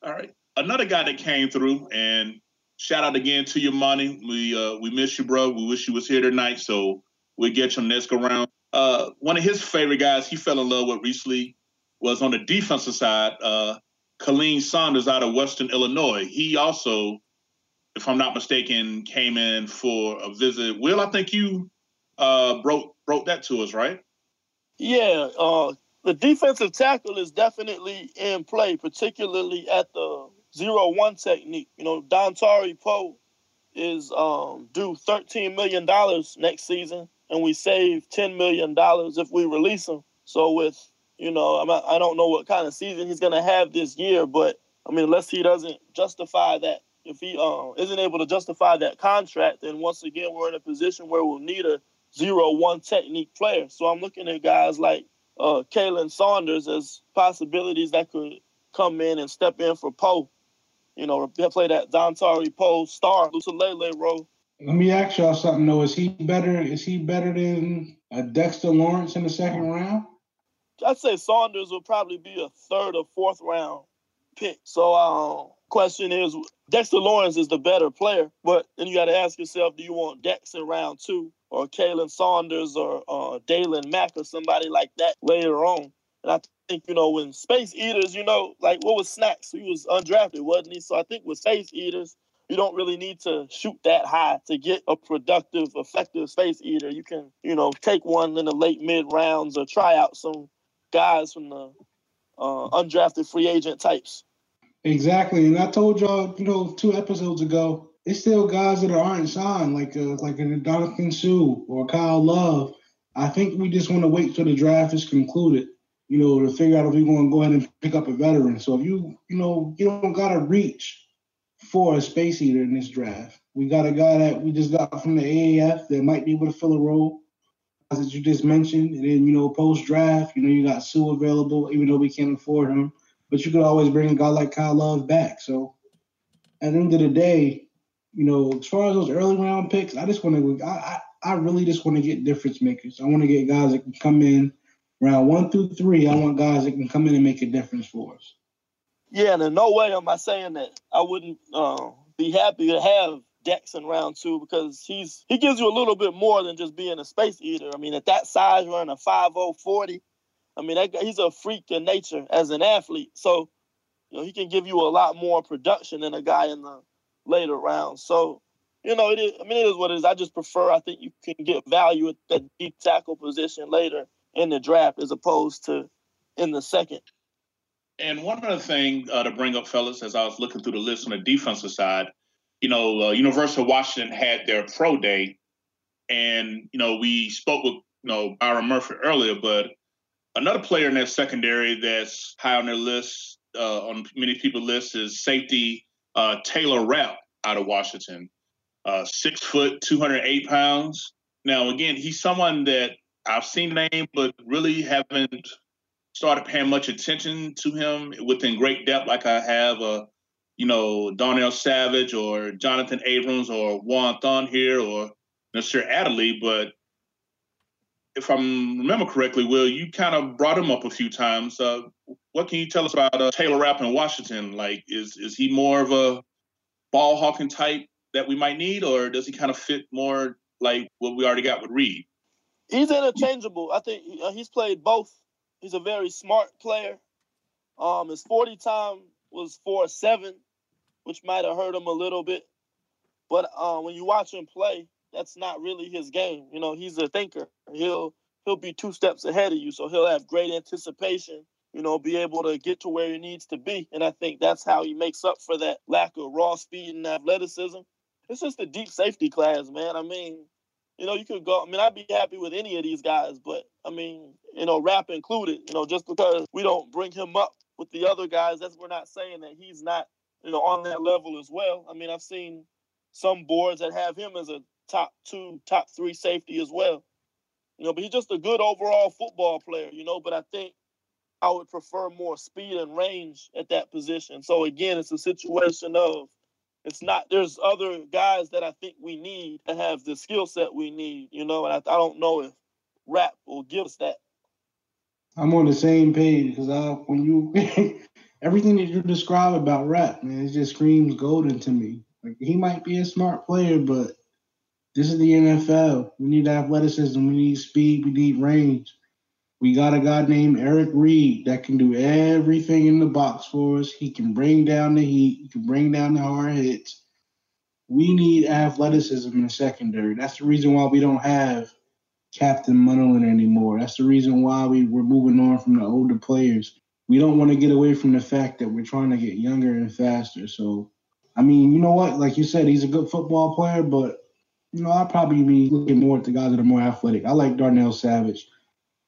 All right. Another guy that came through, and shout out again to your money. We uh, we miss you, bro. We wish you was here tonight, so we'll get you next around. Uh, one of his favorite guys he fell in love with recently was on the defensive side, uh, Khalen Saunders out of Western Illinois. He also, if I'm not mistaken, came in for a visit. Will, I think you uh, broke broke that to us, right? Yeah, uh, the defensive tackle is definitely in play, particularly at the zero one technique. You know, Dontari Poe is um, due thirteen million dollars next season, and we save ten million dollars if we release him. So with you know, I'm I don't know what kind of season he's gonna have this year, but I mean, unless he doesn't justify that, if he uh, isn't able to justify that contract, then once again we're in a position where we'll need a zero one technique player. So I'm looking at guys like uh, Khalen Saunders as possibilities that could come in and step in for Poe. You know, play that Dontari Poe star Lele role. Let me ask y'all something though. Is he better? Is he better than a Dexter Lawrence in the second round? I'd say Saunders will probably be a third or fourth round pick. So, um, question is, Dexter Lawrence is the better player, but then you got to ask yourself, do you want Dex in round two or Khalen Saunders or uh, Daylon Mack or somebody like that later on. And I think, you know, when Space Eaters, you know, like what was Snacks? He was undrafted, wasn't he? So I think with Space Eaters, you don't really need to shoot that high to get a productive, effective Space Eater. You can, you know, take one in the late mid rounds or try out some guys from the uh, undrafted free agent types. Exactly. And I told y'all, you know, two episodes ago, it's still guys that aren't signed, like a, uh, like a Ndamukong Suh or Kyle Love. I think we just want to wait till the draft is concluded, you know, to figure out if we're going to go ahead and pick up a veteran. So if you, you know, you don't got to reach for a space eater in this draft. We got a guy that we just got from the AAF that might be able to fill a role, as you just mentioned. And then, you know, post draft, you know, you got Suh available, even though we can't afford him. But you could always bring a guy like Kyle Love back. So at the end of the day, you know, as far as those early round picks, I just want to, I, I, I really just want to get difference makers. I want to get guys that can come in round one through three. I want guys that can come in and make a difference for us. Yeah, and in no way am I saying that I wouldn't uh, be happy to have Dex in round two because he's he gives you a little bit more than just being a space eater. I mean, at that size, running a 5'0", 40, I mean, that, he's a freak in nature as an athlete. So, you know, he can give you a lot more production than a guy in the later rounds. So, you know, it is. I mean, it is what it is. I just prefer. I think you can get value at that deep tackle position later in the draft as opposed to in the second. And one other thing uh, to bring up, fellas, as I was looking through the list on the defensive side, you know, uh, University of Washington had their pro day, and you know, we spoke with you know Byron Murphy earlier, but another player in that secondary that's high on their list, uh, on many people's list, is safety uh, Taylor Rapp out of Washington. Uh, six foot, 208 pounds. Now, again, he's someone that I've seen the name, but really haven't started paying much attention to him within great depth like I have, uh, you know, Darnell Savage or Johnathan Abrams or Juan Thornhill or Nasir Adderley. But if I remember correctly, Will, you kind of brought him up a few times. Uh, what can you tell us about uh, Taylor Rapp in Washington? Like, is is he more of a ball hawking type that we might need, or does he kind of fit more like what we already got with Reid? He's interchangeable. I think uh, he's played both. He's a very smart player. Um, his 40 time was four seven, which might have hurt him a little bit. But uh, when you watch him play, that's not really his game. You know, he's a thinker. He'll he'll be two steps ahead of you, so he'll have great anticipation. You know, be able to get to where he needs to be, and I think that's how he makes up for that lack of raw speed and athleticism. It's just a deep safety class, man. I mean, you know, you could go. I mean, I'd be happy with any of these guys, but I mean, you know, Rapp included. You know, just because we don't bring him up with the other guys, that's we're not saying that he's not, you know, on that level as well. I mean, I've seen some boards that have him as a top two, top three safety as well. You know, but he's just a good overall football player, you know, but I think I would prefer more speed and range at that position. So again, it's a situation of it's not there's other guys that I think we need to have the skill set we need, you know, and I, I don't know if Rapp will give us that. I'm on the same page because I when you everything that you describe about Rapp, man, it just screams golden to me. Like he might be a smart player, but this is the NFL. We need athleticism. We need speed. We need range. We got a guy named Eric Reid that can do everything in the box for us. He can bring down the heat. He can bring down the hard hits. We need athleticism in the secondary. That's the reason why we don't have Captain Munnerlyn anymore. That's the reason why we, we're moving on from the older players. We don't want to get away from the fact that we're trying to get younger and faster. So, I mean, you know what? Like you said, he's a good football player, but you know, I'd probably be looking more at the guys that are more athletic. I like Darnell Savage,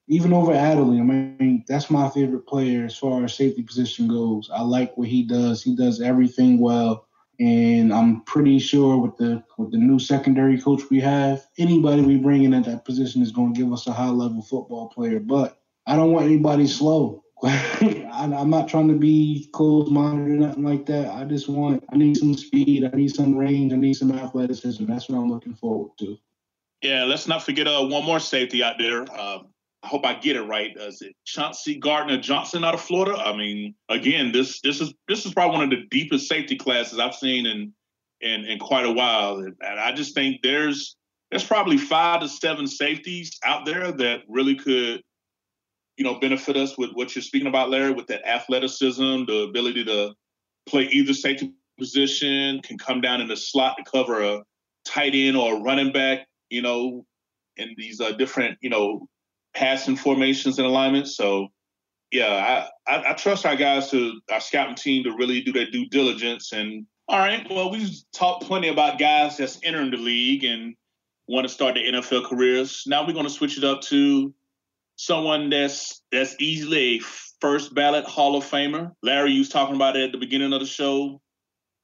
even over Adderley. I mean, that's my favorite player as far as safety position goes. I like what he does. He does everything well, and I'm pretty sure with the with the new secondary coach we have, anybody we bring in at that position is going to give us a high level football player. But I don't want anybody slow. I'm not trying to be closed minded or nothing like that. I just want, I need some speed, I need some range, I need some athleticism. That's what I'm looking forward to. Yeah, let's not forget uh, one more safety out there. Uh, I hope I get it right. Uh, is it Chauncey Gardner Johnson out of Florida? I mean, again, this this is this is probably one of the deepest safety classes I've seen in in, in quite a while, and I just think there's there's probably five to seven safeties out there that really could you know, benefit us with what you're speaking about, Larry, with that athleticism, the ability to play either safety position, can come down in the slot to cover a tight end or a running back, you know, in these uh, different, you know, passing formations and alignments. So, yeah, I, I, I trust our guys to our scouting team to really do their due diligence. And all right, well, we've talked plenty about guys that's entering the league and want to start their NFL careers. Now we're going to switch it up to someone that's that's easily a first ballot Hall of Famer. Larry, you was talking about it at the beginning of the show.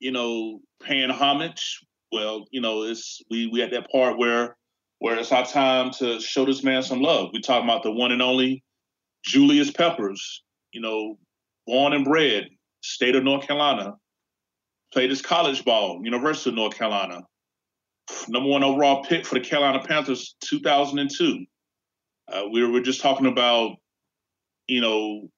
You know, paying homage. Well, you know, it's we we at that part where where it's our time to show this man some love. We talking about the one and only Julius Peppers. You know, born and bred, state of North Carolina. Played his college ball, University of North Carolina. Number one overall pick for the Carolina Panthers, 2002 uh, we were just talking about, you know,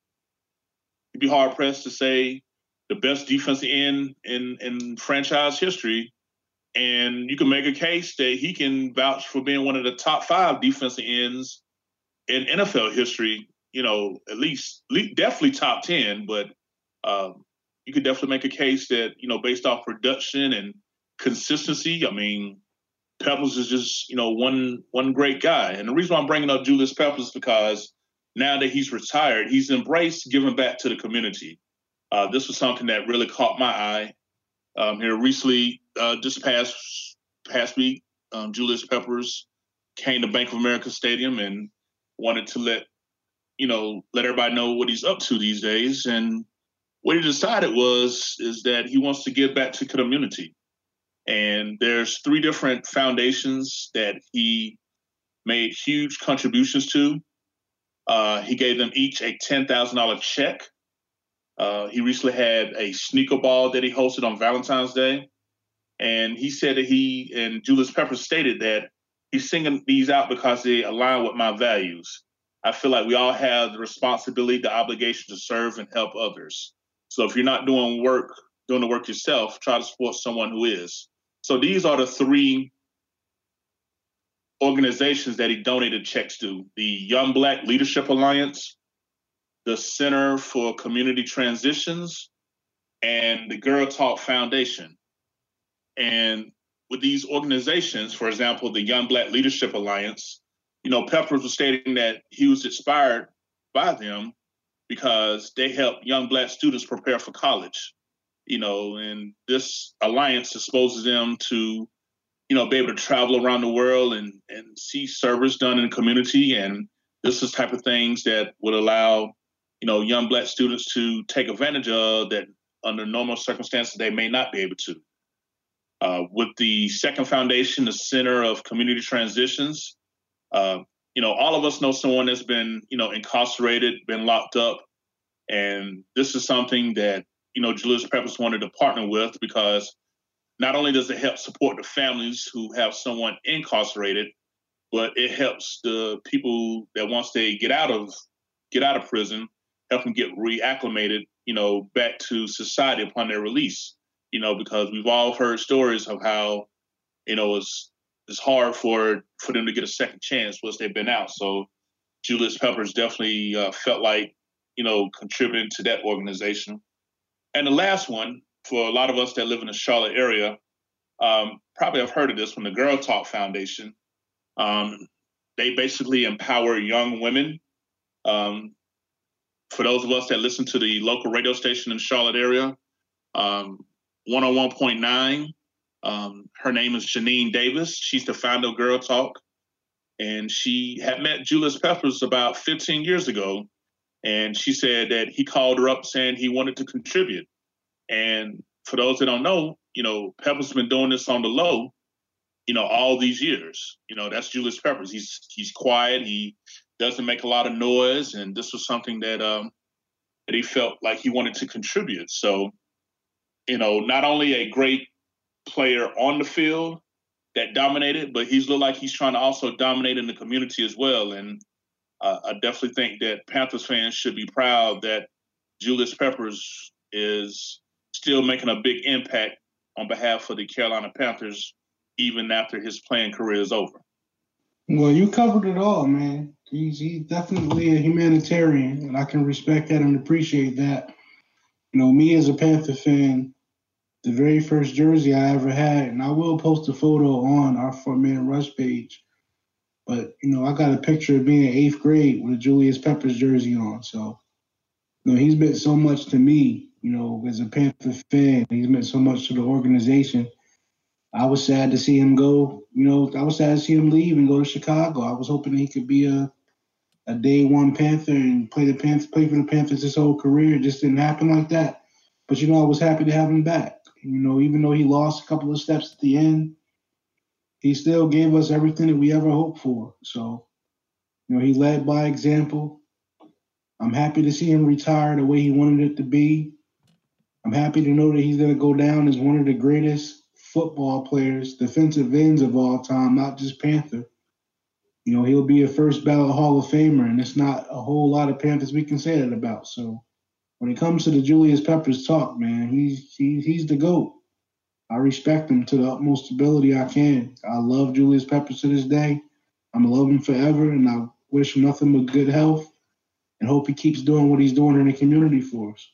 you'd be hard pressed to say the best defensive end in in franchise history, and you can make a case that he can vouch for being one of the top five defensive ends in NFL history. You know, at least definitely top ten, but um, you could definitely make a case that you know based off production and consistency. I mean, Peppers is just, you know, one one great guy. And the reason I'm bringing up Julius Peppers is because now that he's retired, he's embraced giving back to the community. Uh, this was something that really caught my eye um, here recently. Uh, just past past week, um, Julius Peppers came to Bank of America Stadium and wanted to let you know let everybody know what he's up to these days. And what he decided was is that he wants to give back to community. And there's three different foundations that he made huge contributions to. Uh, he gave them each a ten thousand dollar check. Uh, he recently had a sneaker ball that he hosted on Valentine's Day, and he said that he and Julius Peppers stated that he's singing these out because they align with my values. I feel like we all have the responsibility, the obligation to serve and help others. So if you're not doing work, doing the work yourself, try to support someone who is. So these are the three organizations that he donated checks to the Young Black Leadership Alliance, the Center for Community Transitions, and the Girl Talk Foundation. And with these organizations, for example, the Young Black Leadership Alliance, you know, Peppers was stating that he was inspired by them because they help young black students prepare for college. You know, and this alliance exposes them to, you know, be able to travel around the world and and see service done in the community. And this is type of things that would allow, you know, young black students to take advantage of that under normal circumstances they may not be able to. Uh, with the second foundation, the Center of Community Transitions, uh, you know, all of us know someone that's been, you know, incarcerated, been locked up, and this is something that you know Julius Peppers wanted to partner with because not only does it help support the families who have someone incarcerated, but it helps the people that once they get out of get out of prison, help them get reacclimated, you know, back to society upon their release you know, because we've all heard stories of how, you know, it's it's hard for for them to get a second chance once they've been out. So Julius Peppers definitely uh, felt like, you know, contributing to that organization. And the last one, for a lot of us that live in the Charlotte area, um, probably have heard of this from the Girl Talk Foundation. Um, they basically empower young women. Um, for those of us that listen to the local radio station in the Charlotte area, um, 101.9. Um, her name is Janine Davis. She's the founder of Girl Talk. And she had met Julius Peppers about 15 years ago. And she said that he called her up saying he wanted to contribute. And for those that don't know, you know, Peppers has been doing this on the low, you know, all these years. You know, that's Julius Peppers. He's he's quiet. He doesn't make a lot of noise. And this was something that um that he felt like he wanted to contribute. So you know, not only a great player on the field that dominated, but he's looked like he's trying to also dominate in the community as well. And uh, I definitely think that Panthers fans should be proud that Julius Peppers is still making a big impact on behalf of the Carolina Panthers, even after his playing career is over. Well, you covered it all, man. He's, he's definitely a humanitarian, and I can respect that and appreciate that. You know, me as a Panther fan, the very first jersey I ever had, and I will post a photo on our four man rush page. But you know, I got a picture of being in eighth grade with a Julius Peppers jersey on. So, you know, he's meant so much to me. You know, as a Panther fan, he's meant so much to the organization. I was sad to see him go. You know, I was sad to see him leave and go to Chicago. I was hoping he could be a a day one Panther and play the Panthers, play for the Panthers his whole career. It just didn't happen like that. But you know, I was happy to have him back. You know, even though he lost a couple of steps at the end, he still gave us everything that we ever hoped for. So, you know, he led by example. I'm happy to see him retire the way he wanted it to be. I'm happy to know that he's going to go down as one of the greatest football players, defensive ends of all time, not just Panther. You know, he'll be a first ballot Hall of Famer, and it's not a whole lot of Panthers we can say that about. So when it comes to the Julius Peppers talk, man, he's he, he's the goat. I respect him to the utmost ability I can. I love Julius Peppers to this day. I'm gonna love him forever, and I wish him nothing but good health, and hope he keeps doing what he's doing in the community for us.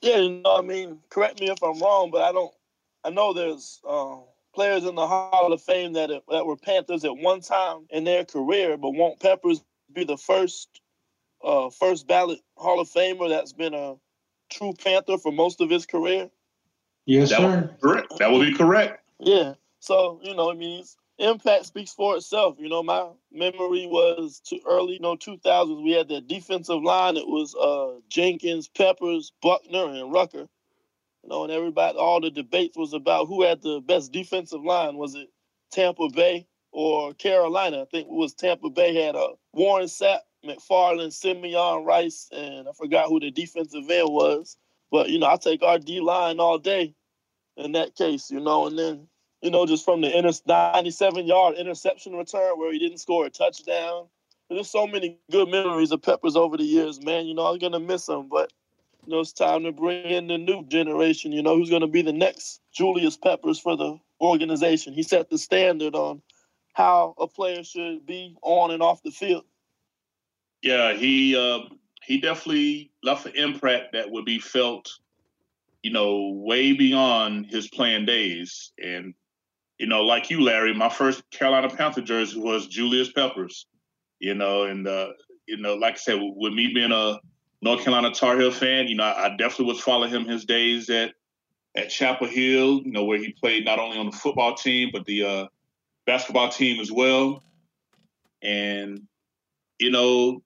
Yeah, you know, I mean, correct me if I'm wrong, but I don't. I know there's uh, players in the Hall of Fame that that were Panthers at one time in their career, but won't Peppers be the first uh, first ballot Hall of Famer that's been a true Panther for most of his career. Yes, that sir. correct. That would be correct. Yeah. So you know, I mean, he's impact speaks for itself. You know, my memory was too early, you know, 2000s. We had that defensive line. It was uh, Jenkins, Peppers, Buckner, and Rucker. You know, and everybody, all the debates was about who had the best defensive line. Was it Tampa Bay or Carolina? I think it was Tampa Bay had a uh, Warren Sapp, McFarland, Simeon Rice, and I forgot who the defensive end was. But you know, I take our D line all day in that case. You know, and then you know, just from the inter- 97 yard interception return where he didn't score a touchdown. There's so many good memories of Peppers over the years, man. You know, I'm gonna miss him, but you know, it's time to bring in the new generation. You know, who's gonna be the next Julius Peppers for the organization? He set the standard on how a player should be on and off the field. Yeah, he uh, he definitely left an imprint that would be felt, you know, way beyond his playing days. And you know, like you, Larry, my first Carolina Panther jersey was Julius Peppers. You know, and uh, you know, like I said, with me being a North Carolina Tar Heel fan, you know, I, definitely was following him his days at at Chapel Hill. You know, where he played not only on the football team but the uh, basketball team as well. And you know,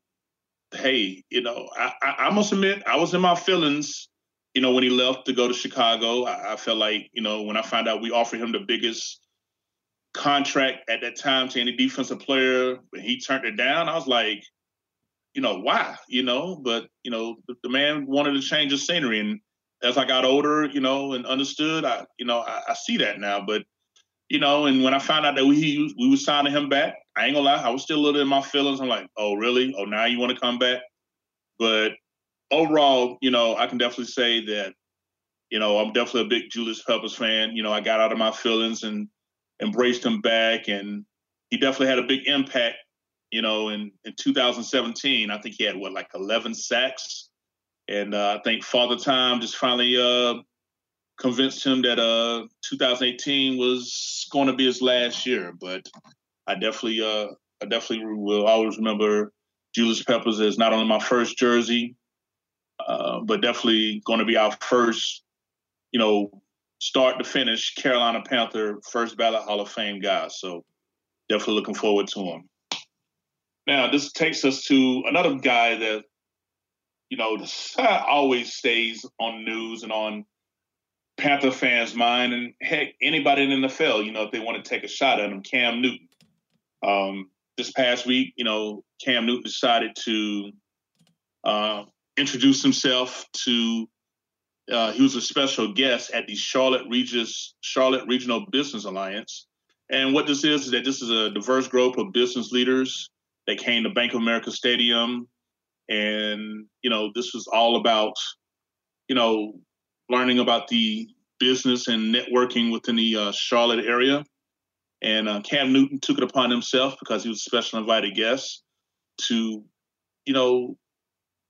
hey, you know, I, I, I must admit, I was in my feelings you know, when he left to go to Chicago, I, I, felt like, you know, when I found out we offered him the biggest contract at that time to any defensive player, when he turned it down, I was like, you know, why? You know, but you know, the, the man wanted to change the scenery, and as I got older, you know, and understood, I, you know, I, I see that now. But you know, and when I found out that we we were signing him back, I ain't gonna lie, I was still a little in my feelings. I'm like, oh, really? Oh, now you want to come back? But overall, you know, I can definitely say that, you know, I'm definitely a big Julius Peppers fan. You know, I got out of my feelings and embraced him back, and he definitely had a big impact. You know, in in 2017, I think he had what like 11 sacks, and uh, I think Father Time just finally uh, convinced him that uh, 2018 was going to be his last year. But I definitely, uh, I definitely will always remember Julius Peppers as not only my first jersey, uh, but definitely going to be our first, you know, start to finish Carolina Panther first ballot Hall of Fame guy. So definitely looking forward to him. Now this takes us to another guy that, you know, always stays on news and on Panther fans' mind, and heck, anybody in the NFL, you know, if they want to take a shot at him, Cam Newton. Um, this past week, you know, Cam Newton decided to uh, introduced himself to. Uh, he was a special guest at the Charlotte Regis Charlotte Regional Business Alliance. And what this is is that this is a diverse group of business leaders that came to Bank of America Stadium, and you know this was all about you know learning about the business and networking within the uh, Charlotte area. And uh, Cam Newton took it upon himself because he was a special invited guest to, you know,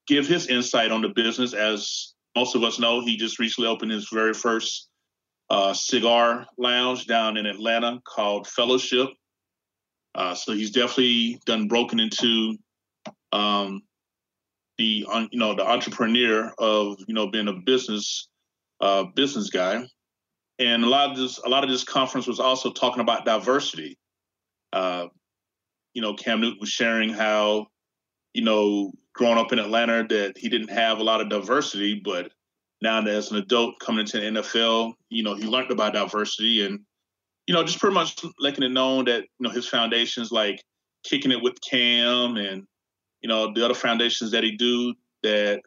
give his insight on the business. As most of us know, he just recently opened his very first uh, cigar lounge down in Atlanta called Fellowship. Uh, so he's definitely done broken into um, the you know the entrepreneur of you know being a business uh, business guy, and a lot of this a lot of this conference was also talking about diversity. Uh, you know, Cam Newton was sharing how you know growing up in Atlanta that he didn't have a lot of diversity, but now that as an adult coming into the NFL, you know, he learned about diversity and, you know, just pretty much making it known that, you know, his foundations like kicking it with Cam and, you know, the other foundations that he do that,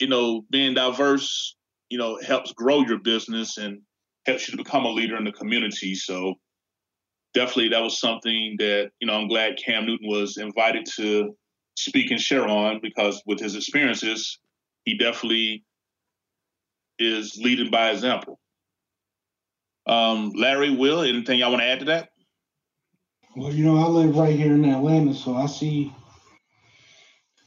you know, being diverse, you know, helps grow your business and helps you to become a leader in the community. So definitely that was something that, you know, I'm glad Cam Newton was invited to speak and share on because with his experiences, he definitely is leading by example. Um, Larry, Will, anything y'all want to add to that? Well, you know, I live right here in Atlanta, so I see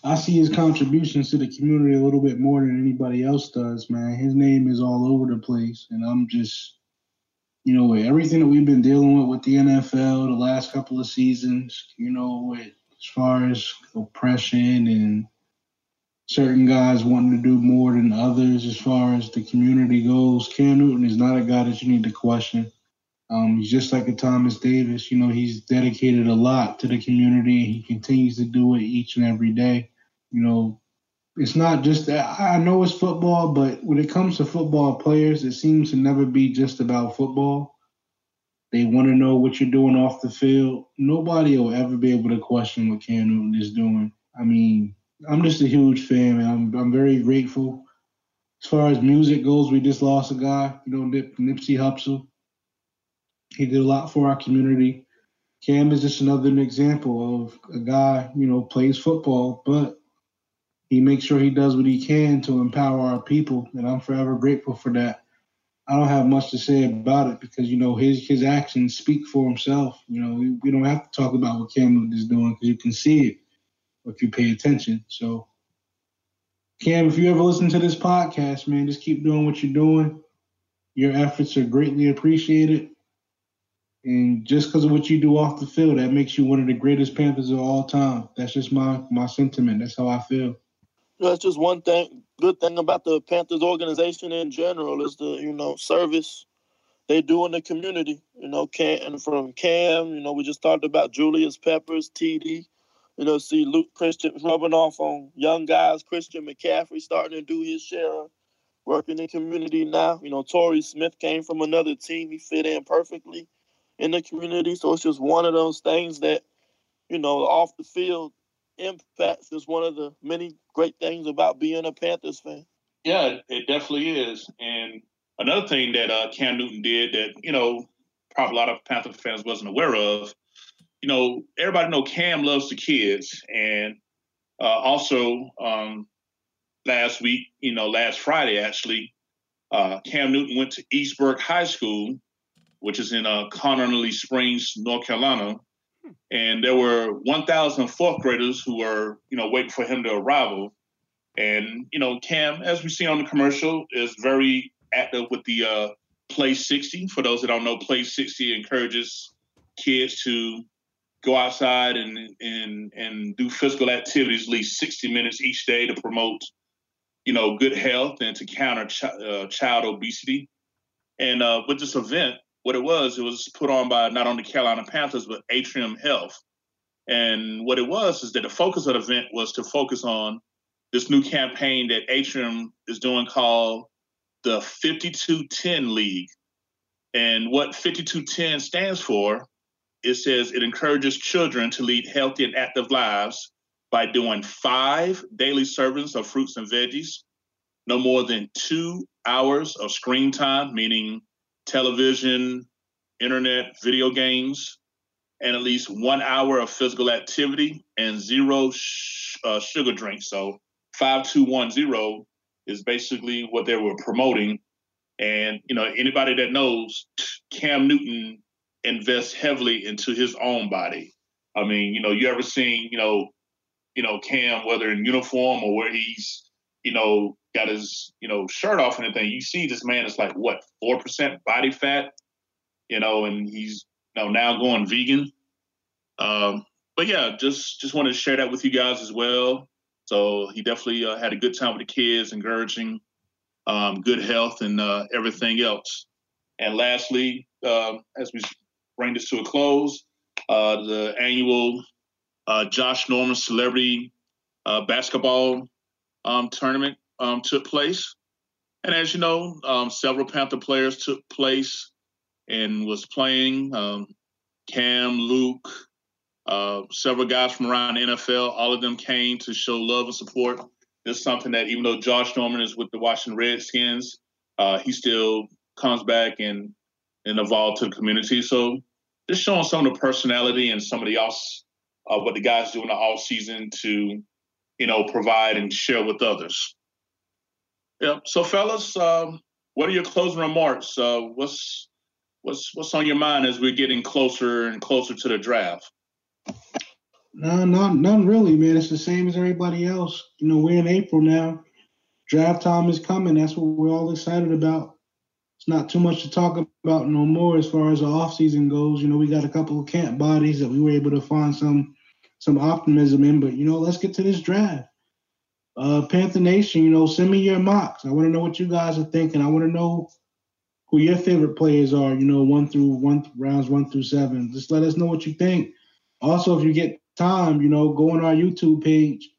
I see his contributions to the community a little bit more than anybody else does, man. His name is all over the place, and I'm just, you know, with everything that we've been dealing with with the NFL the last couple of seasons, you know, with as far as oppression and certain guys wanting to do more than others as far as the community goes. Cam Newton is not a guy that you need to question. Um, he's just like a Thomas Davis. You know, he's dedicated a lot to the community. and He continues to do it each and every day. You know, it's not just that I know it's football, but when it comes to football players, it seems to never be just about football. They want to know what you're doing off the field. Nobody will ever be able to question what Cam Newton is doing. I mean, I'm just a huge fan, and I'm I'm very grateful. As far as music goes, we just lost a guy, you know, Nip, Nipsey Hussle. He did a lot for our community. Cam is just another example of a guy, you know, plays football, but he makes sure he does what he can to empower our people, and I'm forever grateful for that. I don't have much to say about it because you know his his actions speak for himself. You know, we, we don't have to talk about what Cam is doing because you can see it if you pay attention. So, Cam, if you ever listen to this podcast, man, just keep doing what you're doing. Your efforts are greatly appreciated. And just because of what you do off the field, that makes you one of the greatest Panthers of all time. That's just my my sentiment. That's how I feel. That's just one thing. Good thing about the Panthers organization in general is the you know service they do in the community. You know, Cam and from Cam, you know, we just talked about Julius Peppers, TD. You know, see Luke Christian rubbing off on young guys. Christian McCaffrey starting to do his share, working in the community now. You know, Torrey Smith came from another team. He fit in perfectly in the community. So it's just one of those things that, you know, off the field impacts is one of the many great things about being a Panthers fan. Yeah, it definitely is. And another thing that uh, Cam Newton did that, you know, probably a lot of Panther fans wasn't aware of, you know, everybody know Cam loves the kids. And uh, also um, last week, you know, last Friday actually, uh, Cam Newton went to East Burke High School, which is in uh, Connelly Springs, North Carolina, and there were 1,000 fourth graders who were, you know, waiting for him to arrive. And you know, Cam, as we see on the commercial, is very active with the uh, Play 60. For those that don't know, Play 60 encourages kids to go outside and and and do physical activities at least 60 minutes each day to promote, you know, good health and to counter ch- uh, child obesity. And uh, with this event, what it was, it was put on by not only Carolina Panthers, but Atrium Health. And what it was is that the focus of the event was to focus on this new campaign that Atrium is doing called the 5210 League. And what 5210 stands for, it says it encourages children to lead healthy and active lives by doing five daily servings of fruits and veggies, no more than two hours of screen time, meaning television, internet, video games, and at least one hour of physical activity and zero sh- uh, sugar drinks. So 5210 is basically what they were promoting. And, you know, anybody that knows Cam Newton invests heavily into his own body. I mean, you know, you ever seen, you know, you know, Cam, whether in uniform or where he's, you know, got his, you know, shirt off and everything, you see this man is like what, four percent body fat, you know, and he's you know now going vegan. Um, but yeah, just just wanted to share that with you guys as well. So he definitely uh, had a good time with the kids, encouraging um, good health and uh, everything else. And lastly, uh, as we bring this to a close, uh, the annual uh, Josh Norman Celebrity uh, Basketball um, tournament um, took place. And as you know, um, several Panther players took place and was playing. Um, Cam, Luke, uh, several guys from around the NFL, all of them came to show love and support. It's something that even though Josh Norman is with the Washington Redskins, uh, he still comes back and and evolve to the community. So just showing some of the personality and some of the else uh, what the guys do in the off season to, you know, provide and share with others. Yeah. So, fellas, um, what are your closing remarks? Uh, what's what's what's on your mind as we're getting closer and closer to the draft? No, not none really, man. It's the same as everybody else. You know, we're in April now. Draft time is coming. That's what we're all excited about. It's not too much to talk about no more as far as the off season goes. You know, we got a couple of camp bodies that we were able to find some some optimism in. But you know, let's get to this draft uh, Panther Nation, you know, send me your mocks. I want to know what you guys are thinking. I want to know who your favorite players are. You know, one through one rounds one through seven. Just let us know what you think. Also, if you get time, you know, go on our YouTube page.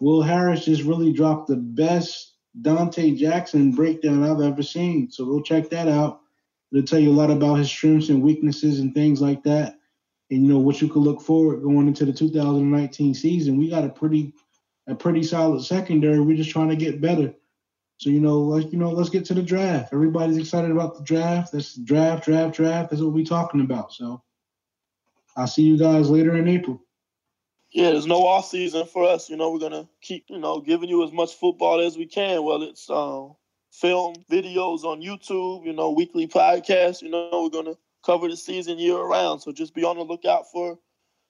Will Harris just really dropped the best Donte Jackson breakdown I've ever seen. So go check that out. It'll tell you a lot about his strengths and weaknesses and things like that. And you know what you could look forward going into the 2019 season. We got a pretty a pretty solid secondary. We're just trying to get better. So you know, like you know, let's get to the draft. Everybody's excited about the draft. That's draft, draft, draft. That's what we're talking about. So I'll see you guys later in April. Yeah, there's no off season for us. You know, we're gonna keep you know giving you as much football as we can. Well, it's um, film videos on YouTube. You know, weekly podcasts. You know, we're gonna cover the season year around. So just be on the lookout for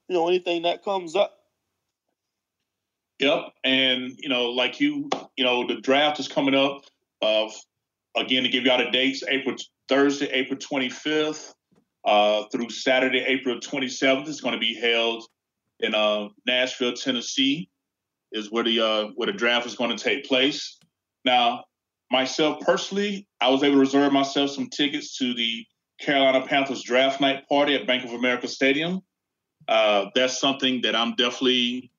you know anything that comes up. Yep, and you know, like you, you know, the draft is coming up. Uh, again, to give y'all the dates: April Thursday, April 25th, uh, through Saturday, April 27th. It's going to be held in uh, Nashville, Tennessee, is where the uh, where the draft is going to take place. Now, myself personally, I was able to reserve myself some tickets to the Carolina Panthers draft night party at Bank of America Stadium. Uh, that's something that I'm definitely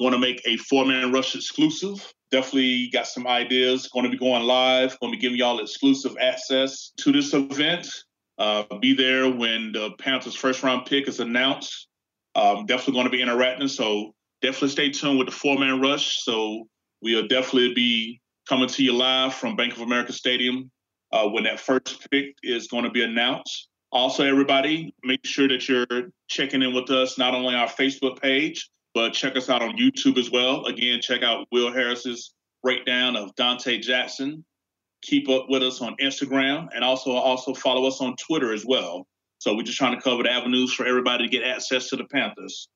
going to make a four man rush exclusive. Definitely got some ideas. Going to be going live. Going to be giving y'all exclusive access to this event. Uh, be there when the Panthers' first round pick is announced. Um, definitely going to be interacting. So definitely stay tuned with the four man rush. So we'll definitely be coming to you live from Bank of America Stadium uh, when that first pick is going to be announced. Also, everybody, make sure that you're checking in with us not only our Facebook page, but check us out on YouTube as well. Again, check out Will Harris's breakdown of Donte Jackson. Keep up with us on Instagram and also also follow us on Twitter as well. So we're just trying to cover the avenues for everybody to get access to the Panthers.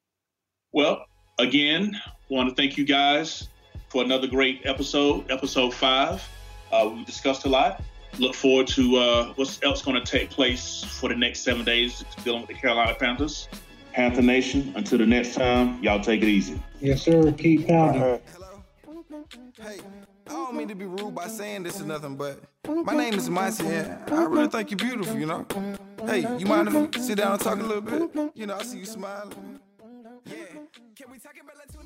Well, again, want to thank you guys for another great episode, episode five. Uh, we discussed a lot. Look forward to uh, what's else going to take place for the next seven days dealing with the Carolina Panthers. Panther Nation, until the next time, y'all take it easy. Yes, sir. Keep pounding. Hello. Hey, I don't mean to be rude by saying this or nothing, but my name is Monty, and I really think you're beautiful, you know? Hey, you mind if we sit down and talk a little bit? You know, I see you smiling. Yeah. Can we talk about like 21 23?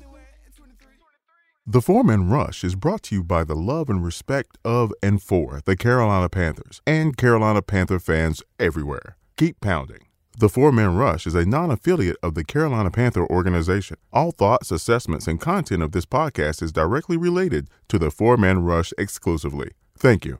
The Four-Man Rush is brought to you by the love and respect of and for the Carolina Panthers and Carolina Panther fans everywhere. Keep pounding. The Four Man Rush is a non affiliate of the Carolina Panther organization. All thoughts, assessments, and content of this podcast is directly related to the Four Man Rush exclusively. Thank you.